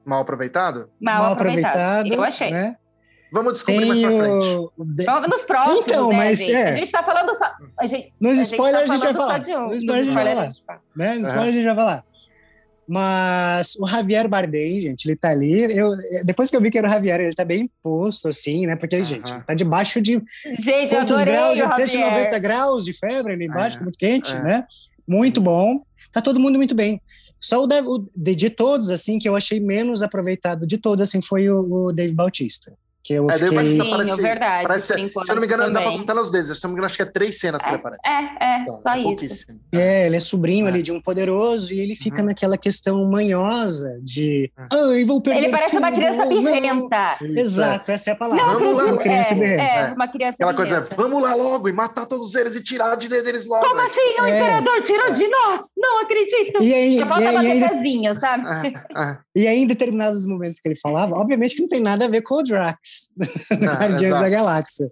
Speaker 2: mal aproveitado?
Speaker 3: Mal, aproveitado. Eu achei.
Speaker 1: Né?
Speaker 2: Vamos descobrir
Speaker 1: Tem
Speaker 2: mais pra frente.
Speaker 1: o...
Speaker 3: nos próximos,
Speaker 1: Então,
Speaker 3: né,
Speaker 1: mas
Speaker 3: gente?
Speaker 1: é.
Speaker 3: A gente tá falando só... A gente,
Speaker 1: Nos
Speaker 3: a gente
Speaker 1: spoilers
Speaker 3: tá
Speaker 1: a gente vai falar.
Speaker 3: um.
Speaker 1: Nos spoilers a gente vai falar. Né? Nos spoilers a gente vai falar. Mas o Javier Bardem, gente, ele tá ali. Eu, depois que eu vi que era o Javier, ele tá bem posto, assim, né? Porque,
Speaker 2: Aham.
Speaker 1: gente, ele tá debaixo de
Speaker 3: Gente,
Speaker 1: quantos
Speaker 3: adorei
Speaker 1: graus? Já
Speaker 3: o
Speaker 1: 190
Speaker 3: Javier.
Speaker 1: graus de febre ali embaixo,
Speaker 2: É,
Speaker 1: muito quente,
Speaker 2: é.
Speaker 1: né? Muito bom. Tá todo mundo muito bem. Só o, Dave- o- de, de todos, assim, que eu achei menos aproveitado de todos, assim, foi o, o Dave Bautista. Que eu
Speaker 2: É,
Speaker 1: fiquei...
Speaker 2: Bautista
Speaker 3: Sim,
Speaker 2: parece-
Speaker 3: é verdade.
Speaker 2: Parece, se eu não me engano, dá pra
Speaker 3: também.
Speaker 2: contar nos dedos. Se eu não me engano, acho que é três cenas que ele aparece.
Speaker 3: É, é,
Speaker 2: Tá,
Speaker 3: só
Speaker 2: é
Speaker 3: isso.
Speaker 1: É, ele é sobrinho
Speaker 2: É.
Speaker 1: ali de um poderoso e ele fica
Speaker 2: Uhum.
Speaker 1: naquela questão manhosa de
Speaker 2: É.
Speaker 1: ai, vou perder
Speaker 3: Ele parece uma
Speaker 1: tudo,
Speaker 3: criança
Speaker 1: não."
Speaker 3: birrenta.
Speaker 2: Isso,
Speaker 1: Exato, essa é a palavra.
Speaker 3: Não
Speaker 2: Vamos lá,
Speaker 3: acredito.
Speaker 1: criança
Speaker 3: é,
Speaker 1: birrenta.
Speaker 3: é,
Speaker 2: É.
Speaker 3: uma criança
Speaker 2: Aquela coisa,
Speaker 3: birrenta.
Speaker 2: vamos lá logo e matar todos eles e tirar de deles logo.
Speaker 3: Como assim? O
Speaker 1: É.
Speaker 3: imperador tirou
Speaker 2: É.
Speaker 3: de nós? Não acredito.
Speaker 1: E aí,
Speaker 3: Só
Speaker 1: e,
Speaker 3: falta
Speaker 1: aí, e,
Speaker 3: bater sabe?
Speaker 1: E aí, em determinados momentos que ele falava, obviamente que não tem nada a ver com o Drax, *laughs*
Speaker 2: não,
Speaker 1: Guardiões da Galáxia.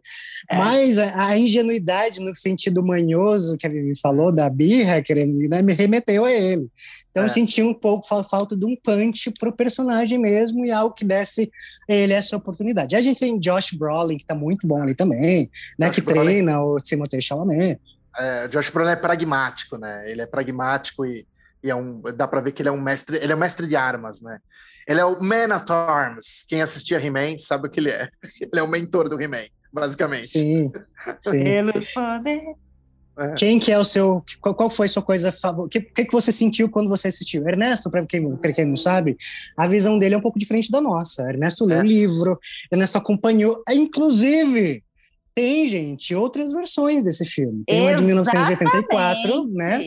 Speaker 3: É.
Speaker 1: Mas a, a ingenuidade no sentido manhoso que a Vivi falou, da birra, querendo, né, me remeteu a ele. Então
Speaker 2: É.
Speaker 1: eu senti um pouco fa- falta de um punch pro personagem mesmo e algo que desse ele essa oportunidade. A gente tem Josh Brolin, que tá muito bom ali também, né,
Speaker 2: Josh
Speaker 1: que
Speaker 2: Brolin.
Speaker 1: treina o Timothée Chalamet.
Speaker 2: É, Josh Brolin é pragmático, né? Ele é pragmático e, e é um, dá pra ver que ele é um mestre, ele é um mestre de armas, né? Ele é o Man at Arms. Quem assistia He-Man sabe o que ele é. *laughs* Ele é o mentor do He-Man, basicamente.
Speaker 1: Sim, sim. *laughs*
Speaker 3: Poderes.
Speaker 1: Quem que é o seu. Qual, qual foi a sua coisa favorita? O que, que, você sentiu quando você assistiu? Ernesto, para quem, pra quem não sabe, a visão dele é um pouco diferente da nossa. Ernesto leu
Speaker 2: É.
Speaker 1: o livro, Ernesto acompanhou. Inclusive, tem, gente, outras versões desse filme. Tem uma de 1984, né?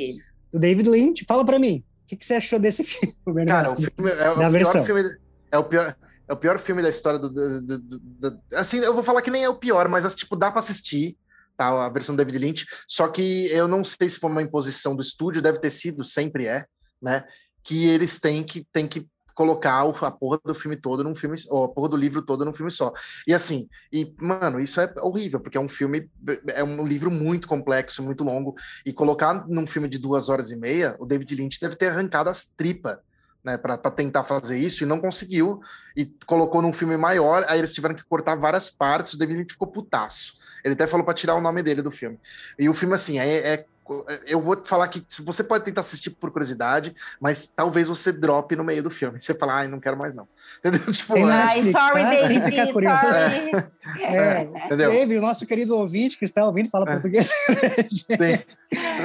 Speaker 1: Do David Lynch. Fala para mim, o que, que você achou desse *laughs* filme,
Speaker 2: Cara, o filme é, o pior filme. É o pior. É o pior filme da história do, do- do- do- do- Assim, eu vou falar que nem é o pior, mas tipo, dá pra assistir, tá? A versão do David Lynch. Só que eu não sei se foi uma imposição do estúdio, deve ter sido, sempre é, né? Que eles têm que, têm que colocar a porra do filme todo num filme, ou a porra do livro todo num filme só. E assim, e, mano, isso é horrível, porque é um filme, é um livro muito complexo, muito longo, e colocar num filme de duas horas e meia, o David Lynch deve ter arrancado as tripas né, para tentar fazer isso e não conseguiu e colocou num filme maior, aí eles tiveram que cortar várias partes, o David Lynch ficou putaço. Ele até falou para tirar o nome dele do filme. E o filme, assim, é, é eu vou falar que você pode tentar assistir por curiosidade, mas talvez você drope no meio do filme. Você fala, ai, não quero mais não. *laughs*
Speaker 1: Entendeu? Tipo, Ai,
Speaker 3: sorry, tá? baby, sorry.
Speaker 1: É, é, entendeu? Teve o nosso querido ouvinte que está ouvindo, fala é. português. *laughs*
Speaker 3: Sim.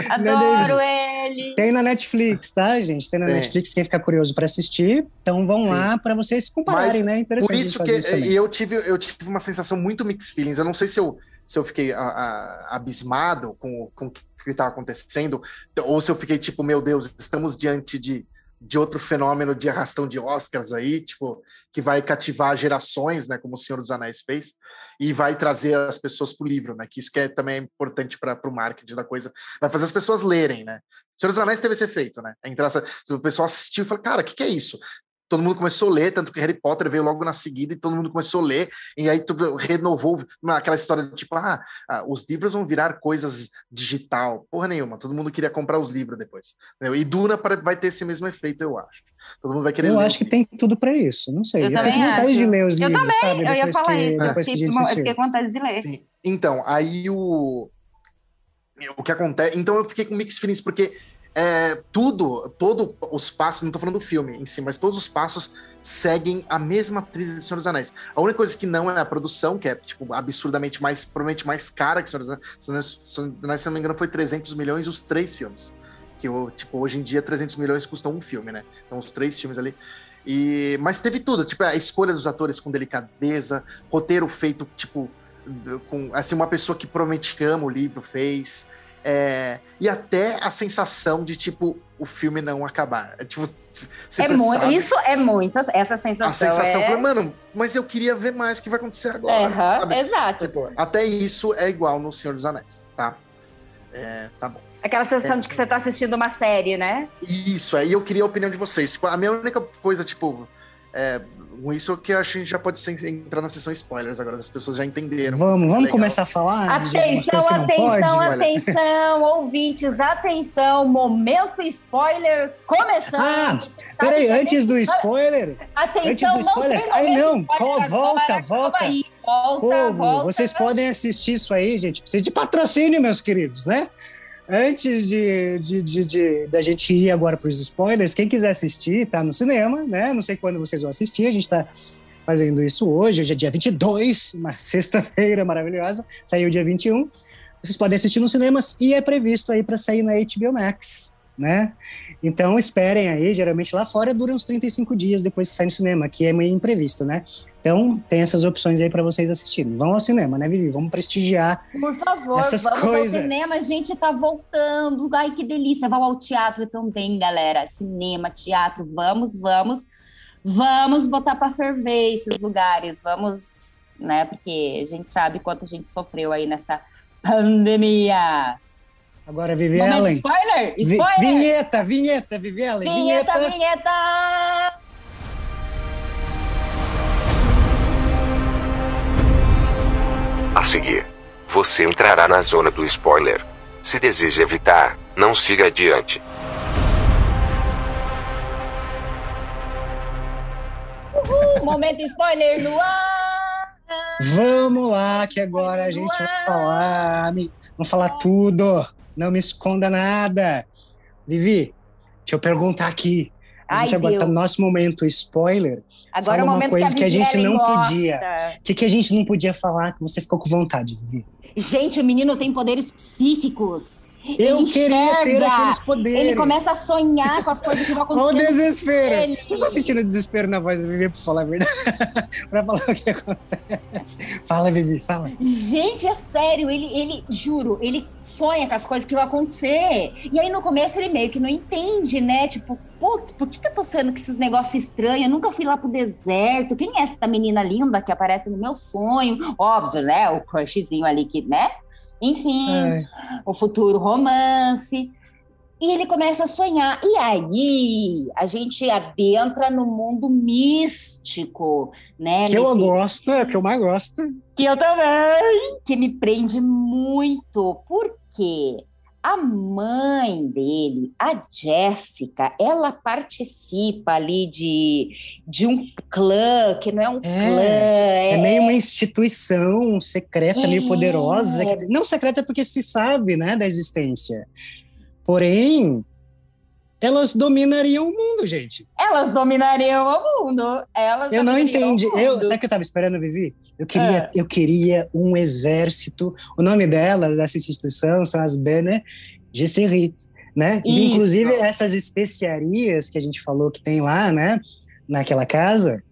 Speaker 3: Adoro ele.
Speaker 1: Tem na Netflix, tá, gente? Tem na Sim. Netflix, quem ficar curioso para assistir. Então vão Sim. lá para vocês compararem, mas, né?
Speaker 2: Interessante por isso que isso eu tive, eu tive uma sensação muito mixed feelings. Eu não sei se eu se eu fiquei a, a, abismado com, com que estava acontecendo, ou se eu fiquei tipo, meu Deus, estamos diante de, de outro fenômeno de arrastão de Oscars aí, tipo, que vai cativar gerações, né, como o Senhor dos Anéis fez, e vai trazer as pessoas para o livro, né, que isso que é também é importante para o marketing da coisa, vai fazer as pessoas lerem, né. O Senhor dos Anéis teve esse efeito, né, entrar, o pessoal assistiu e falou, cara, o que, que é isso? Todo mundo começou a ler, tanto que Harry Potter veio logo na seguida e todo mundo começou a ler, e aí tudo renovou aquela história de tipo, ah, ah, os livros vão virar coisas digital. Porra nenhuma, todo mundo queria comprar os livros depois. Entendeu? E Duna vai ter esse mesmo efeito, eu acho. Todo mundo vai querer
Speaker 1: Eu
Speaker 2: ler.
Speaker 1: acho que tem tudo para isso, não sei.
Speaker 3: Eu, eu fiquei com
Speaker 1: vontade de ler os
Speaker 3: eu
Speaker 1: livros,
Speaker 3: também,
Speaker 1: sabe?
Speaker 3: Eu ia falar
Speaker 1: que,
Speaker 3: isso.
Speaker 1: Depois que
Speaker 3: eu fiquei com vontade de ler. Sim.
Speaker 2: Então, aí o... O que acontece... Então eu fiquei com mixed feelings, porque é, tudo, todo os passos, não estou falando do filme em si, mas todos os passos seguem a mesma trilha de Senhor dos Anéis. A única coisa que não é a produção, que é tipo absurdamente mais, provavelmente mais cara que Senhor dos Anéis, se não me engano, foi 300 milhões os três filmes. Que tipo, hoje em dia 300 milhões custam um filme, né? Então os três filmes ali. E, mas teve tudo, tipo, a escolha dos atores com delicadeza, roteiro feito, tipo, com assim, uma pessoa que provavelmente ama o livro fez. É, e até a sensação de, tipo, o filme não acabar. É, tipo,
Speaker 3: é muito, isso é muito, essa sensação. A
Speaker 2: sensação,
Speaker 3: é...
Speaker 2: foi, mano, mas eu queria ver mais o que vai acontecer agora.
Speaker 3: Uhum, exato.
Speaker 2: Tipo, até isso é igual no Senhor dos Anéis, tá? É, tá bom.
Speaker 3: Aquela sensação é, de que você tá assistindo uma série, né?
Speaker 2: Isso, aí eu queria a opinião de vocês. Tipo, a minha única coisa, tipo, é, com isso que eu acho que a gente já pode entrar na sessão spoilers agora, as pessoas já entenderam.
Speaker 1: Vamos, vamos começar a falar?
Speaker 3: Atenção, atenção, atenção, *laughs* ouvintes, atenção, momento spoiler começando.
Speaker 1: Ah, peraí, antes do spoiler.
Speaker 3: Atenção,
Speaker 1: antes do spoiler.
Speaker 3: Não
Speaker 1: Ai, não, spoiler, volta, agora, volta.
Speaker 3: Aí, volta,
Speaker 1: Povo,
Speaker 3: volta.
Speaker 1: Vocês podem assistir isso aí, gente. Precisa de patrocínio, meus queridos, né? Antes de, de, de, de, da gente ir agora para os spoilers, quem quiser assistir, tá no cinema, né? Não sei quando vocês vão assistir, a gente está fazendo isso hoje, hoje é dia 22, uma sexta-feira maravilhosa, saiu dia 21. Vocês podem assistir nos cinemas e é previsto aí para sair na HBO Max, né? Então esperem aí, geralmente lá fora dura uns 35 dias depois que sai no cinema, que é meio imprevisto, né? Então, tem essas opções aí para vocês assistirem. Vão ao cinema, né, Vivi? Vamos prestigiar.
Speaker 3: Por favor,
Speaker 1: essas
Speaker 3: vamos
Speaker 1: coisas.
Speaker 3: ao cinema. A gente tá voltando. Ai, que delícia. Vão ao teatro também, galera. Cinema, teatro. Vamos, vamos. Vamos botar para ferver esses lugares. Vamos, né? Porque a gente sabe quanto a gente sofreu aí nessa pandemia.
Speaker 1: Agora, Vivi Ellen.
Speaker 3: Spoiler! Spoiler!
Speaker 1: Vinheta, vinheta, Vivi Ellen.
Speaker 3: Vinheta, vinheta. vinheta.
Speaker 4: A seguir, você entrará na zona do spoiler. Se deseja evitar, não siga adiante.
Speaker 3: Uhul, momento spoiler no ar!
Speaker 1: Vamos lá, que agora a gente vai falar, vamos falar tudo. Não me esconda nada. Vivi, deixa eu perguntar aqui. A gente agora está no nosso momento spoiler.
Speaker 3: Agora é o momento
Speaker 1: coisa que a,
Speaker 3: que
Speaker 1: a gente não
Speaker 3: gosta.
Speaker 1: podia. O que, que a gente não podia falar que você ficou com vontade, Vivi?
Speaker 3: Gente, o menino tem poderes psíquicos.
Speaker 1: Eu ele queria ter aqueles poderes.
Speaker 3: Ele começa a sonhar com as coisas que vão *laughs* acontecer.
Speaker 1: Olha o desespero. Ele... Você está sentindo desespero na voz da Vivi, para falar a verdade? *laughs* para falar o que acontece. Fala, Vivi, fala.
Speaker 3: Gente, é sério. Ele, ele, juro, ele sonha com as coisas que vão acontecer. E aí no começo ele meio que não entende, né? Tipo, putz, por que, que eu tô sendo com esses negócios estranhos? Eu nunca fui lá pro deserto. Quem é essa menina linda que aparece no meu sonho? Óbvio, né? O crushzinho ali que, né? Enfim, é. o futuro romance. E ele começa a sonhar. E aí a gente adentra no mundo místico, né?
Speaker 1: Que Nesse... eu gosto, é o que eu mais gosto.
Speaker 3: Que eu também. Que me prende muito. Porque A mãe dele, a Jéssica, ela participa ali de, de um clã, que não é um
Speaker 1: É,
Speaker 3: clã.
Speaker 1: É meio uma instituição secreta, meio
Speaker 3: É.
Speaker 1: poderosa. que- Não secreta porque se sabe, né, da existência. Porém, elas dominariam o mundo, gente.
Speaker 3: Elas dominariam o mundo. Elas
Speaker 1: Eu não entendi. Eu, sabe o que eu tava esperando, Vivi? Eu queria,
Speaker 3: Ah.
Speaker 1: eu queria um exército. O nome delas, dessa instituição, são as Bene Gesserit, né? E, inclusive, essas especiarias que a gente falou que tem lá, né? Naquela casa,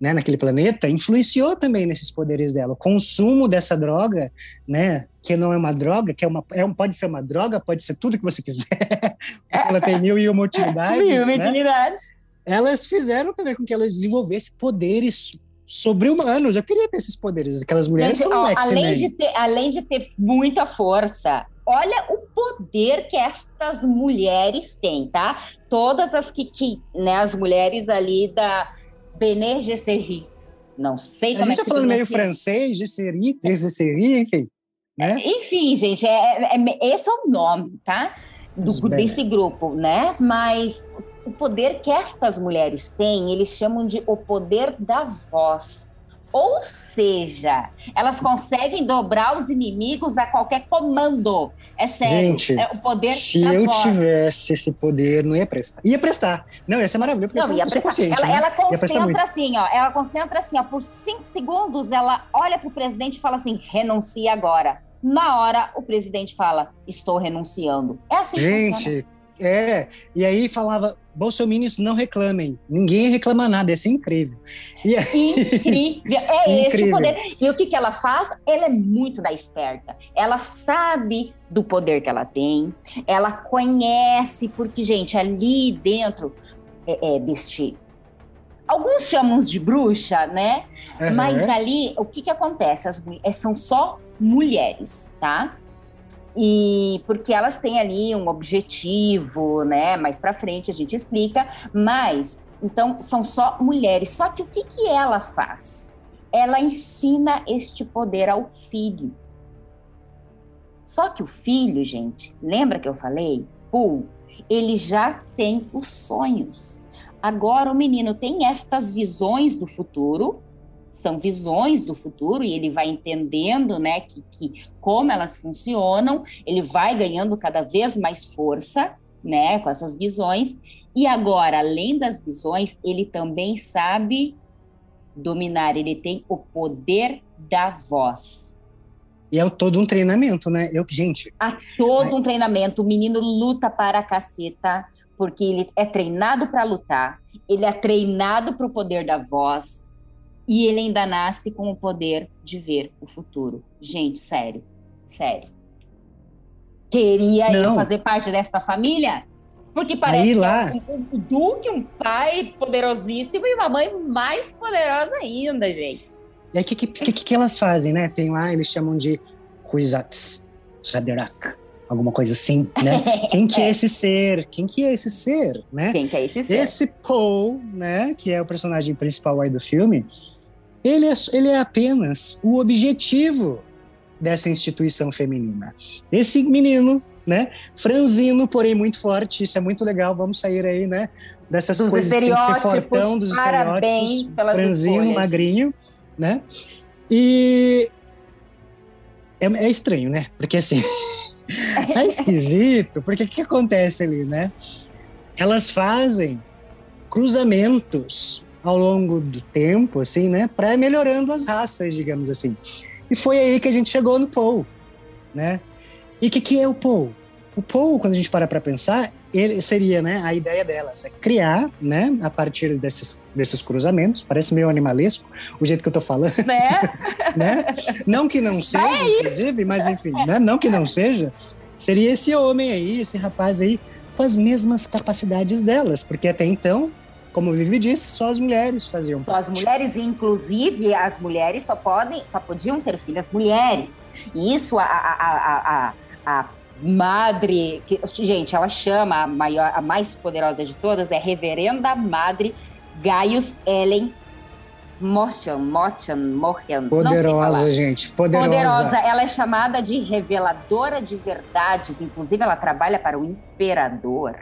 Speaker 1: né? Naquele planeta, influenciou também nesses poderes dela. O consumo dessa droga, né? Que não é uma droga, que é uma, é um, pode ser uma droga, pode ser tudo que você quiser. *laughs* Porque ela tem mil e uma utilidades,
Speaker 3: Mil
Speaker 1: né?
Speaker 3: utilidades.
Speaker 1: elas fizeram também com que elas desenvolvessem poderes sobre-humanos. Eu queria ter esses poderes. Aquelas mulheres
Speaker 3: Gente,
Speaker 1: são
Speaker 3: ó, além, de ter, além de ter muita força, olha o poder que estas mulheres têm, tá? Todas as que, que né, as mulheres ali da Bene Gesserit, não sei
Speaker 1: A
Speaker 3: como
Speaker 1: gente
Speaker 3: é que
Speaker 1: tá
Speaker 3: se
Speaker 1: falando meio francês, Gesserit, Gesserit, enfim. Né?
Speaker 3: Enfim, gente, é, é- esse é o nome, tá? Do- desse grupo, né? Mas o poder que estas mulheres têm, eles chamam de o poder da voz. Ou seja, elas conseguem dobrar os inimigos a qualquer comando. É sério.
Speaker 1: Gente,
Speaker 3: é o poder
Speaker 1: Se eu
Speaker 3: voz.
Speaker 1: tivesse esse poder, não ia prestar. Ia prestar. Não, ia ser maravilhoso,
Speaker 3: Não, ia
Speaker 1: sou
Speaker 3: prestar. Ela,
Speaker 1: né?
Speaker 3: ela concentra assim, ó. Ela concentra assim, ó. Por cinco segundos, ela olha pro presidente e fala assim: renuncia agora. Na hora, o presidente fala: estou renunciando. É assim que funciona.
Speaker 1: É. E aí falava, bolsominions não reclamem. Ninguém reclama nada, ia ser incrível. E aí,
Speaker 3: Incrível. *laughs* É esse o poder. E o que, que ela faz? Ela é muito da esperta. Ela sabe do poder que ela tem. Ela conhece, porque, gente, ali dentro é, é deste. Alguns chamam de bruxa, né? Mas
Speaker 1: Aham.
Speaker 3: ali, o que, que acontece? As, é, são só mulheres, tá? E porque elas têm ali um objetivo, né? Mais pra frente a gente explica, mas então são só mulheres. Só que o que, que ela faz? Ela ensina este poder ao filho. Só que o filho, gente, lembra que eu falei? Pô, ele já tem os sonhos. Agora o menino tem estas visões do futuro, são visões do futuro e ele vai entendendo, né, que, que como elas funcionam, ele vai ganhando cada vez mais força, né, com essas visões. E agora, além das visões, ele também sabe dominar, ele tem o poder da voz.
Speaker 1: E é todo um treinamento, né? Eu, gente,
Speaker 3: Há todo um treinamento, o menino luta para a caceta, porque ele é treinado para lutar, ele é treinado para o poder da voz, e ele ainda nasce com o poder de ver o futuro. Gente, sério, sério. Queria eu fazer parte desta família? Porque parece
Speaker 1: Aí
Speaker 3: que
Speaker 1: lá-
Speaker 3: é um, um duque, um pai poderosíssimo e uma mãe mais poderosa ainda, gente.
Speaker 1: E aí, o que, que, que, que elas fazem, né? Tem lá, eles chamam de Kuzats Haderach, alguma coisa assim, né? *laughs* Quem que é esse ser? Quem que é esse ser, né?
Speaker 3: Quem que é esse ser?
Speaker 1: Esse Paul, né, que é o personagem principal aí do filme, ele é, ele é apenas o objetivo dessa instituição feminina. Esse menino, né, franzino, porém muito forte, isso é muito legal, vamos sair aí, né, dessas
Speaker 3: Dos
Speaker 1: coisas que tem que ser
Speaker 3: estereótipos,
Speaker 1: fortão, dos estereótipos, franzino,
Speaker 3: escolhas.
Speaker 1: magrinho, né, e é, é estranho, né, porque assim, *laughs* é esquisito, porque o que acontece ali, né? Elas fazem cruzamentos ao longo do tempo, assim, né? Para melhorando as raças, digamos assim. E foi aí que a gente chegou no Paul, né? E o que, que é o Paul? O Paul, quando a gente para para pensar, ele seria, né? A ideia delas é criar, né? A partir desses, desses cruzamentos, parece meio animalesco, o jeito que eu tô falando
Speaker 3: né? *laughs*
Speaker 1: né? Não que não seja, inclusive, mas enfim, né? Não que não seja, seria esse homem aí, esse rapaz aí, com as mesmas capacidades delas, porque até então, como o Vivi disse, só as mulheres faziam
Speaker 3: Só as mulheres, inclusive, as mulheres só podem, só podiam ter filhas mulheres. E isso a, a, a, a, madre, que, gente, ela chama a maior, a mais poderosa de todas, é Reverenda Madre Gaius Ellen Motion, Motion, Motion.
Speaker 1: Poderosa, gente. Poderosa. Poderosa.
Speaker 3: Ela é chamada de reveladora de verdades. Inclusive, ela trabalha para o imperador.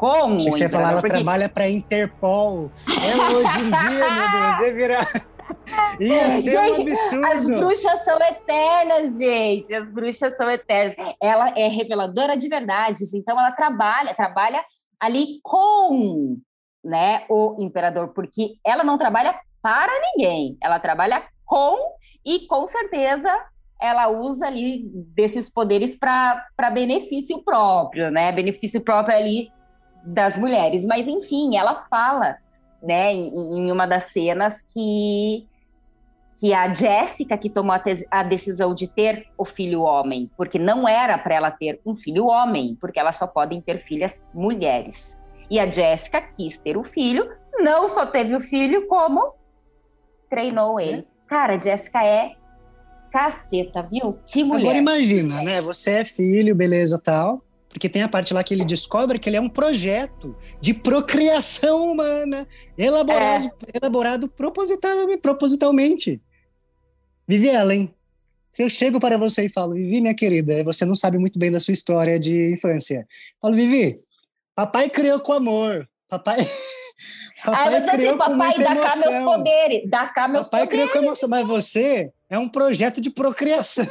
Speaker 3: Como?
Speaker 1: Achei que você ia falar, ela porque... trabalha para Interpol. É hoje em dia, meu Deus, você virar. *laughs* Ia ser gente, um absurdo.
Speaker 3: As bruxas são eternas, gente. As bruxas são eternas. Ela é reveladora de verdades, então ela trabalha, trabalha ali com né, o imperador, porque ela não trabalha para ninguém, ela trabalha com e com certeza ela usa ali desses poderes para benefício próprio, né? Benefício próprio ali das mulheres. Mas enfim, ela fala, né, em, em uma das cenas que que a Jéssica que tomou a, a, decisão de ter o filho homem, porque não era para ela ter um filho homem, porque elas só podem ter filhas mulheres. E a Jéssica quis ter o filho, não só teve o filho, como treinou ele. É. Cara, a Jéssica é caceta, viu? Que mulher.
Speaker 1: Agora imagina, né? Você é filho, beleza, tal. Porque tem a parte lá que ele descobre que ele é um projeto de procriação humana, elaborado, é. elaborado propositalmente, propositalmente. Vivi Ellen, se eu chego para você e falo, Vivi, minha querida, você não sabe muito bem da sua história de infância. Falo, Vivi, papai criou com amor. Papai.
Speaker 3: Papai Aí criou assim, papai, dá cá meus poderes, dá cá meus
Speaker 1: papai
Speaker 3: poderes.
Speaker 1: Papai criou com emoção, mas você é um projeto de procriação.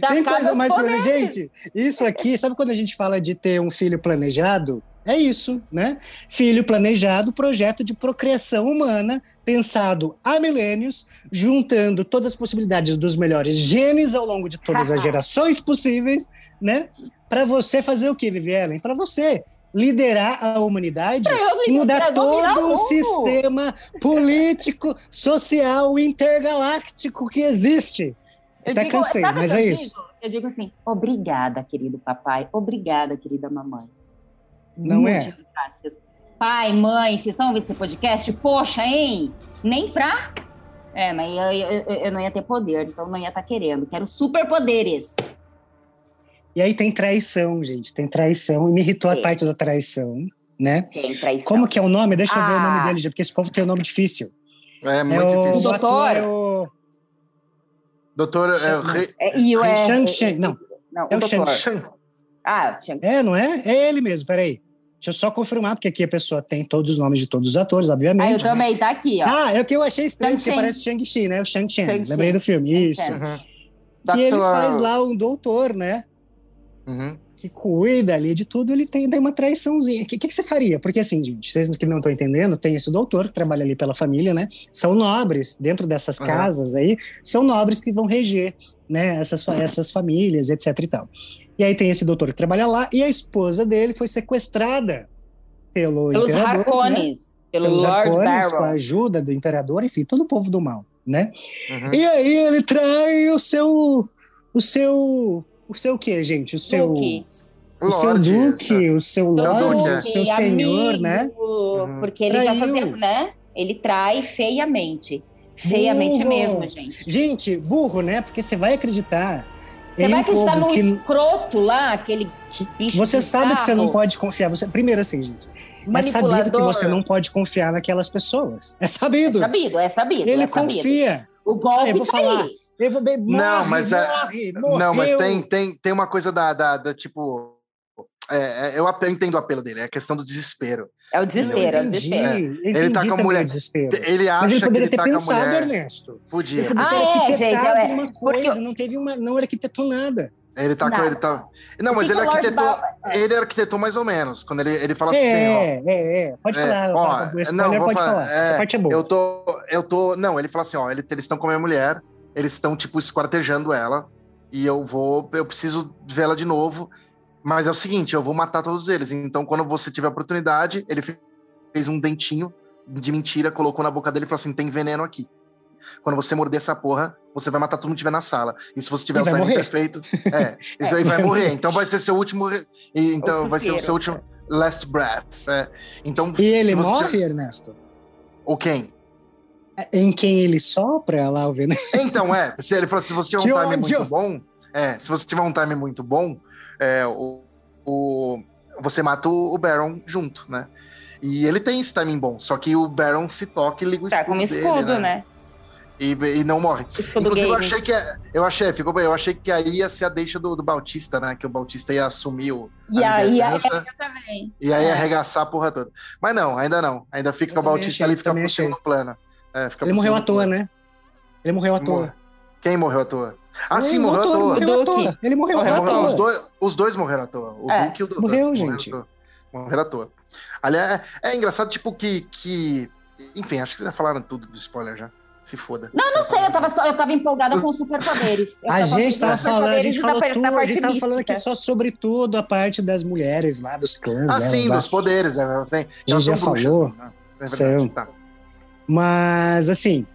Speaker 1: Dá Tem coisa mais poderes. Gente, isso aqui, sabe quando a gente fala de ter um filho planejado? É isso, né? Filho planejado, projeto de procriação humana, pensado há milênios, juntando todas as possibilidades dos melhores genes ao longo de todas as *laughs* gerações possíveis, né? Para você fazer o que, Viviane? Para você liderar a humanidade e mudar todo o sistema *laughs* político, social, intergaláctico que existe. Eu Até digo, cansei, mas é isso.
Speaker 3: Digo? Eu digo assim, obrigada, querido papai, obrigada, querida mamãe.
Speaker 1: Não Muitas
Speaker 3: é? graças. Pai, mãe, vocês estão ouvindo esse podcast? Poxa, hein? Nem pra... É, mas eu, eu, eu não ia ter poder, então não ia estar tá querendo. Quero superpoderes.
Speaker 1: E aí tem traição, gente. Tem traição. E me irritou Sim. a parte da traição, né?
Speaker 3: Tem traição.
Speaker 1: Como que é o nome? Deixa ah. eu ver o nome ah. dele, porque esse povo tem um nome difícil.
Speaker 2: É, muito é
Speaker 3: o,
Speaker 2: difícil.
Speaker 3: O doutor. É o...
Speaker 2: Doutor é o rei.
Speaker 3: É, e o é,
Speaker 1: Shang Shang. Não.
Speaker 3: Não, é o,
Speaker 1: o
Speaker 3: Shang Shang. Ah, Shang.
Speaker 1: É, não é? É ele mesmo, peraí. Deixa eu só confirmar, porque aqui a pessoa tem todos os nomes de todos os atores, obviamente. Ah,
Speaker 3: eu também, tá aqui, ó.
Speaker 1: Ah, é o que eu achei estranho, porque parece Shang-Chi, né? O Shang-Chi. Lembrei do filme, isso. Uhum. Que ele faz lá um doutor, né? Uhum que cuida ali de tudo, ele tem daí uma traiçãozinha. O que, que, que, você faria? Porque assim, gente, vocês que não estão entendendo, tem esse doutor que trabalha ali pela família, né? São nobres, dentro dessas uhum. casas aí, são nobres que vão reger, né, essas, essas famílias, etc e tal. E aí tem esse doutor que trabalha lá, e a esposa dele foi sequestrada pelo
Speaker 3: Pelos Harkonnen,
Speaker 1: né? pelo Pelos Lord Harkonnen, com a ajuda do imperador, enfim, todo o povo do mal, né? Uhum. E aí ele trai o seu... O seu o seu quê, gente? O seu. Duque. O seu Duque, o seu Lorde, o seu senhor, amigo, né?
Speaker 3: Porque ele Traiu. já fazia, né? Ele trai feiamente. Feiamente burro. mesmo, gente.
Speaker 1: Gente, burro, né? Porque você vai acreditar.
Speaker 3: Você vai acreditar no que... escroto lá, aquele bicho.
Speaker 1: Você sabe carro. que você não pode confiar. Você... Primeiro, assim, gente. É sabido que você não pode confiar naquelas pessoas. É sabido. É
Speaker 3: sabido, é sabido.
Speaker 1: Ele
Speaker 3: é
Speaker 1: confia.
Speaker 3: O golpe ah,
Speaker 1: eu vou
Speaker 3: tá
Speaker 1: falar.
Speaker 3: Aí.
Speaker 1: Eu vou morre,
Speaker 2: não, mas
Speaker 1: morre,
Speaker 2: é, não, mas tem, tem, tem uma coisa da, da, da tipo. É, é eu, eu entendo o apelo dele, é a questão do desespero.
Speaker 3: É o desespero, é o desespero. É.
Speaker 2: Ele tá com a mulher.
Speaker 1: Desespero.
Speaker 2: Ele acha
Speaker 1: mas ele
Speaker 2: poderia
Speaker 1: que ele
Speaker 2: ter
Speaker 1: tá pensado,
Speaker 2: mulher.
Speaker 1: Ernesto.
Speaker 2: Podia.
Speaker 1: Ele poderia
Speaker 3: ah,
Speaker 1: ter
Speaker 3: é, gente, é,
Speaker 1: uma coisa, porque... não teve uma, não arquitetou nada.
Speaker 2: Ele tá com ele tá. Não, mas ele arquitetou. Ba... Ele arquitetou mais ou menos. Quando ele, ele fala assim.
Speaker 1: É, é, é. Pode é, falar. Ó, não, vou pode falar. falar. É, Essa parte é boa.
Speaker 2: Eu tô. Eu tô. Não, ele fala assim: ó, eles estão com a minha mulher eles estão, tipo, esquartejando ela. E eu vou, eu preciso vê-la de novo. Mas é o seguinte, eu vou matar todos eles. Então, quando você tiver a oportunidade, ele fez um dentinho de mentira, colocou na boca dele e falou assim: tem veneno aqui. Quando você morder essa porra, você vai matar todo mundo que estiver na sala. E se você tiver o time morrer. perfeito, *laughs* é, isso é, aí vai morrer. Então vai ser seu último. Então vai ser o seu último last breath. É. Então,
Speaker 1: e ele morre, tiver... Ernesto?
Speaker 2: Ou quem?
Speaker 1: Em quem ele sopra lá o veneno.
Speaker 2: Então, é. Se ele falou se você tiver um time ódio. muito bom, é, se você tiver um time muito bom, é, o, o, você mata o, Baron junto, né? E ele tem esse timing bom, só que o Baron se toca e liga o
Speaker 3: Tá
Speaker 2: escudo
Speaker 3: como
Speaker 2: dele,
Speaker 3: escudo,
Speaker 2: né?
Speaker 3: né?
Speaker 2: E, e não morre.
Speaker 3: Escudo
Speaker 2: Inclusive, eu
Speaker 3: game.
Speaker 2: achei que eu achei, ficou bem, eu achei que aí ia ser a deixa do, do Bautista, né? Que o Bautista ia assumir o,
Speaker 3: E
Speaker 2: a
Speaker 3: aí, eu também.
Speaker 2: e aí
Speaker 3: é.
Speaker 2: arregaçar a porra toda. Mas não, ainda não. Ainda fica
Speaker 1: Eu
Speaker 2: o Bautista
Speaker 1: achei,
Speaker 2: ali, fica pro
Speaker 1: achei.
Speaker 2: segundo plano. É, fica
Speaker 1: Ele morreu à toa, né? Ele morreu à toa.
Speaker 2: Quem morreu à toa? Ah,
Speaker 1: Ele
Speaker 2: sim, morreu à toa.
Speaker 1: Ele morreu à toa. Ele morreu
Speaker 3: Morreu
Speaker 1: à
Speaker 3: à
Speaker 1: toa.
Speaker 2: os, dois, os dois morreram à toa. O
Speaker 3: É.
Speaker 2: Duque e o Doutor.
Speaker 1: Morreu,
Speaker 2: Morreram
Speaker 1: gente.
Speaker 2: à toa. Morreram à toa. Aliás, é, é engraçado, tipo, que, que. Enfim, acho que vocês já falaram tudo do spoiler já. Se foda.
Speaker 3: Não, não sei, eu tava, só, eu tava empolgada com os superpoderes. Eu
Speaker 1: A gente tava
Speaker 3: dos
Speaker 1: falando, a gente
Speaker 3: e
Speaker 1: falou
Speaker 3: da,
Speaker 1: tudo,
Speaker 3: da
Speaker 1: a gente tava falando aqui só sobre tudo a parte das mulheres lá, dos clãs.
Speaker 2: Ah,
Speaker 1: delas
Speaker 2: sim,
Speaker 1: lá.
Speaker 2: dos poderes. Elas têm, elas
Speaker 1: já
Speaker 2: são bruxas,
Speaker 1: falou.
Speaker 2: né? É verdade. Tá.
Speaker 1: Mas, assim,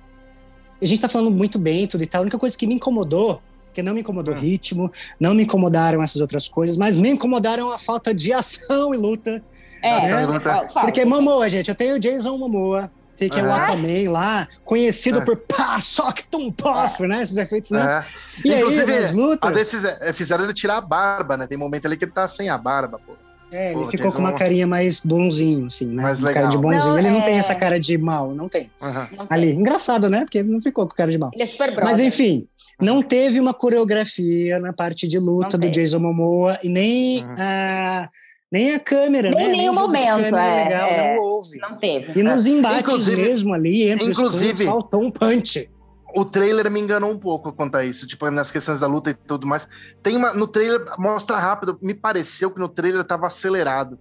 Speaker 1: a gente tá falando muito bem tudo e tal. A única coisa que me incomodou, que não me incomodou o
Speaker 2: Hum.
Speaker 1: ritmo, não me incomodaram essas outras coisas, mas me incomodaram a falta de *laughs* ação e luta.
Speaker 3: É,
Speaker 2: Ação e luta.
Speaker 1: Porque Momoa, gente, eu tenho o Jason Momoa, tem que é o. Aquaman lá, conhecido
Speaker 2: É.
Speaker 1: por pá, sock, tum, pof, né? Esses efeitos, né?
Speaker 2: É.
Speaker 1: E
Speaker 2: Inclusive,
Speaker 1: aí, nas lutas,
Speaker 2: A desses, é, fizeram ele tirar a barba, né? Tem momento ali que ele tá sem a barba, pô.
Speaker 1: É, ele
Speaker 2: Pô,
Speaker 1: ficou
Speaker 2: Jason
Speaker 1: com uma carinha mais bonzinho, assim, né?
Speaker 2: Mais
Speaker 1: uma cara de
Speaker 2: legal.
Speaker 1: bonzinho.
Speaker 3: Não,
Speaker 1: ele não
Speaker 3: é-
Speaker 1: tem essa cara de mal, não tem.
Speaker 2: Aham.
Speaker 3: Não tem.
Speaker 1: Ali, engraçado, né? Porque ele não ficou com cara de mal.
Speaker 3: Ele é super brother.
Speaker 1: Mas enfim, não teve uma coreografia na parte de luta
Speaker 3: Não
Speaker 1: do
Speaker 3: teve.
Speaker 1: Jason Momoa e nem
Speaker 2: Uhum.
Speaker 1: a nem a câmera,
Speaker 3: Nem
Speaker 1: né?
Speaker 3: nenhum momento, é,
Speaker 1: legal,
Speaker 3: é.
Speaker 1: não houve.
Speaker 3: Não teve.
Speaker 1: E nos embates
Speaker 2: Inclusive-
Speaker 1: mesmo ali entre
Speaker 2: inclusive-
Speaker 1: os clãs, faltou um punch.
Speaker 2: O trailer me enganou um pouco quanto a isso, tipo, nas questões da luta e tudo mais. Tem uma. No trailer, mostra rápido. Me pareceu que no trailer tava acelerado.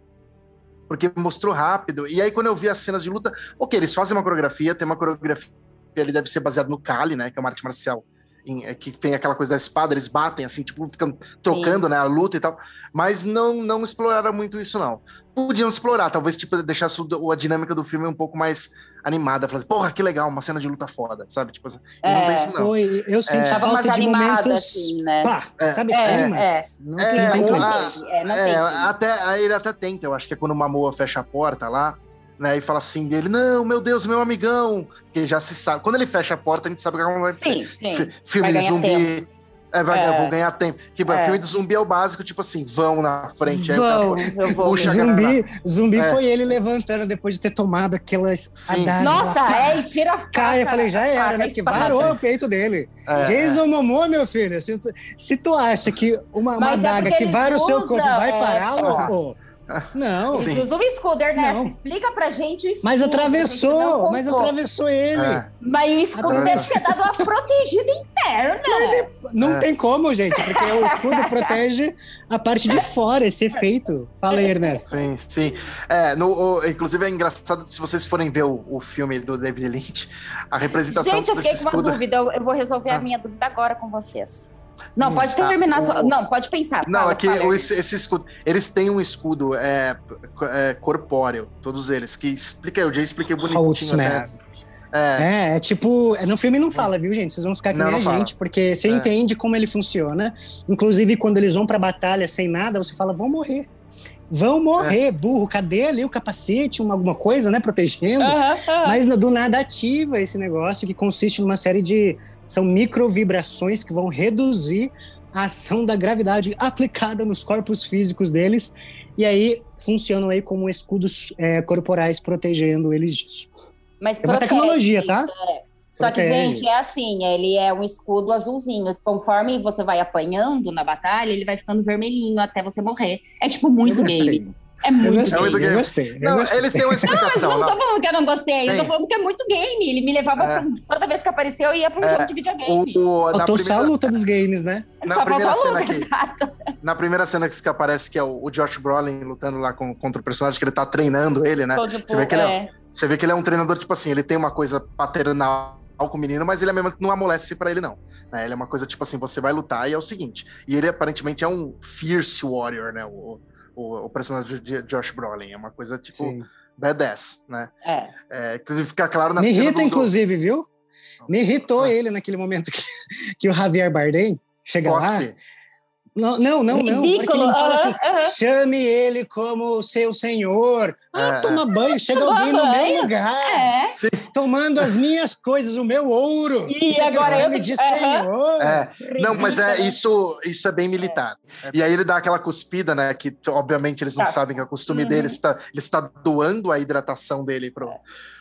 Speaker 2: Porque mostrou rápido. E aí, quando eu vi as cenas de luta, ok, eles fazem uma coreografia, tem uma coreografia, ele deve ser baseado no Kali, né? Que é uma arte marcial. Em- é, que tem aquela coisa da espada, eles batem assim, tipo, ficam trocando, né, a luta e tal, mas não não exploraram muito isso não. Podiam explorar, talvez tipo deixasse o- a dinâmica do filme um pouco mais animada, falar assim, porra, que legal, uma cena de luta foda, sabe? Tipo, assim, e não
Speaker 3: É.
Speaker 2: tem isso não.
Speaker 1: Foi, eu senti
Speaker 3: Tava
Speaker 1: falta de
Speaker 3: animada,
Speaker 1: momentos.
Speaker 3: assim, né?
Speaker 1: Pá,
Speaker 2: É,
Speaker 1: sabe?
Speaker 3: é,
Speaker 1: climax. Não
Speaker 2: é,
Speaker 1: tem
Speaker 3: Mas
Speaker 2: o-
Speaker 3: não teve, é, não
Speaker 2: É,
Speaker 3: teve.
Speaker 2: até, aí ele até tenta, eu acho que é quando o Mamoa fecha a porta lá, né, e fala assim dele, não, meu Deus, meu amigão, que já se sabe. Quando ele fecha a porta, a gente sabe o que vai
Speaker 3: Sim,
Speaker 2: acontecer.
Speaker 3: sim.
Speaker 2: Fi- Filme
Speaker 3: Vai
Speaker 2: de zumbi. É, vai,
Speaker 3: É.
Speaker 2: eu vou ganhar tempo. Tipo,
Speaker 3: É.
Speaker 2: filme de zumbi é o básico, tipo assim, vão na frente. Aí
Speaker 3: Vão,
Speaker 2: cara-
Speaker 3: eu vou.
Speaker 1: Zumbi, zumbi
Speaker 2: É.
Speaker 1: foi ele levantando depois de ter tomado aquelas
Speaker 2: Sim.
Speaker 1: adagas.
Speaker 3: Nossa, é, e tira a faca.
Speaker 1: Cai, eu falei, já era,
Speaker 3: faca,
Speaker 1: né?
Speaker 3: espada.
Speaker 1: varou o peito dele.
Speaker 2: É,
Speaker 1: Jason Momoa, meu filho, se tu, se tu acha que uma, uma
Speaker 3: é
Speaker 1: adaga que vara o seu corpo vai
Speaker 3: é.
Speaker 1: parar, louco? Não.
Speaker 3: Usam o escudo, Ernesto.
Speaker 1: Não.
Speaker 3: Explica pra gente o escudo.
Speaker 1: Mas atravessou, mas atravessou ele.
Speaker 2: é.
Speaker 3: Mas o escudo
Speaker 2: Atravessou.
Speaker 3: deve ter dado uma protegida interna.
Speaker 1: Não
Speaker 2: É.
Speaker 1: tem como, gente, porque o escudo protege a parte de fora, esse efeito. Fala aí, Ernesto.
Speaker 2: Sim, sim. É, no, o- inclusive é engraçado se vocês forem ver o, o filme do David Lynch, a representação
Speaker 3: Gente, eu fiquei com uma
Speaker 2: escudo.
Speaker 3: dúvida. Eu, eu vou resolver
Speaker 2: Ah.
Speaker 3: a minha dúvida agora com vocês. Não,
Speaker 1: Hum,
Speaker 3: pode
Speaker 2: tá.
Speaker 3: terminar.
Speaker 2: O-
Speaker 3: sua- Não, pode pensar.
Speaker 2: Não,
Speaker 3: Fala,
Speaker 2: é que
Speaker 3: fala,
Speaker 2: o- esse, esse escudo. Eles têm um escudo é, é, corpóreo, todos eles, que explica, eu já expliquei bonitinho até. É,
Speaker 1: É, é tipo, no filme não fala, viu, gente? Vocês vão ficar que
Speaker 2: Não,
Speaker 1: nem
Speaker 2: não
Speaker 1: a
Speaker 2: fala.
Speaker 1: gente, porque você
Speaker 2: É.
Speaker 1: entende como ele funciona. Inclusive, quando eles vão pra batalha sem nada, você fala, vão morrer. Vão morrer,
Speaker 2: É.
Speaker 1: burro. Cadê ali o capacete, uma, alguma coisa, né, protegendo? Mas do nada ativa esse negócio que consiste numa série de. São microvibrações que vão reduzir a ação da gravidade aplicada nos corpos físicos deles. E aí funcionam aí como escudos é, corporais protegendo eles disso.
Speaker 3: Mas
Speaker 1: É uma tecnologia, tá?
Speaker 3: é. Só que, gente, é assim, ele é um escudo azulzinho. Conforme você vai apanhando na batalha, ele vai ficando vermelhinho até você morrer. É tipo muito
Speaker 1: Eu
Speaker 3: game. É
Speaker 1: Eu
Speaker 3: muito
Speaker 1: gostei,
Speaker 2: É muito
Speaker 1: eu
Speaker 2: game.
Speaker 1: gostei. eu
Speaker 2: não,
Speaker 1: gostei.
Speaker 2: eles têm uma
Speaker 3: Mas
Speaker 2: explicação.
Speaker 3: não
Speaker 2: não.
Speaker 3: tô falando que eu não gostei, eu
Speaker 2: Tem.
Speaker 3: tô falando que é muito game. Ele me levava
Speaker 2: É.
Speaker 3: pra, toda vez que apareceu, eu ia pra um
Speaker 2: É.
Speaker 3: jogo de videogame.
Speaker 2: O, o-
Speaker 1: Faltou só a
Speaker 2: primeira,
Speaker 1: luta dos games, né?
Speaker 2: na
Speaker 3: Só
Speaker 2: primeira cena
Speaker 3: luta,
Speaker 2: aqui,
Speaker 3: exato.
Speaker 2: na primeira cena que aparece, que é o, o Josh Brolin lutando lá com- contra o personagem, que ele tá treinando ele, né?
Speaker 3: Tipo,
Speaker 2: Você vê que ele é-
Speaker 3: é.
Speaker 2: Você vê que ele é um treinador, tipo assim, ele tem uma coisa paternal com o menino, mas ele é mesmo que não amolece pra ele, não. né? Ele é uma coisa, tipo assim, você vai lutar e é o seguinte. E ele aparentemente é um fierce warrior, né? O, o, o personagem de Josh Brolin. É uma coisa, tipo, é badass, né?
Speaker 3: é.
Speaker 2: É, inclusive, fica claro na
Speaker 1: Me irrita,
Speaker 2: do-
Speaker 1: inclusive, viu? Me irritou
Speaker 2: Ah.
Speaker 1: ele naquele momento que, *laughs* que o Javier Bardem chega lá. Não, não, não, não. Porque
Speaker 3: Ridículo.
Speaker 1: ele fala assim, chame ele como seu senhor. Ah,
Speaker 2: É.
Speaker 1: toma banho, chega
Speaker 3: Toma
Speaker 1: alguém no
Speaker 3: banho?
Speaker 1: meu lugar.
Speaker 3: É.
Speaker 1: Tomando as minhas coisas, o meu ouro.
Speaker 3: E agora eu-
Speaker 1: me de senhor.
Speaker 2: É, não, mas é
Speaker 3: Ridículo.
Speaker 2: isso, isso é bem militar. E aí ele dá aquela cuspida, né? Que obviamente eles não
Speaker 3: Tá.
Speaker 2: sabem que é o costume
Speaker 3: Uhum.
Speaker 2: dele, ele está, ele está doando a hidratação dele pro.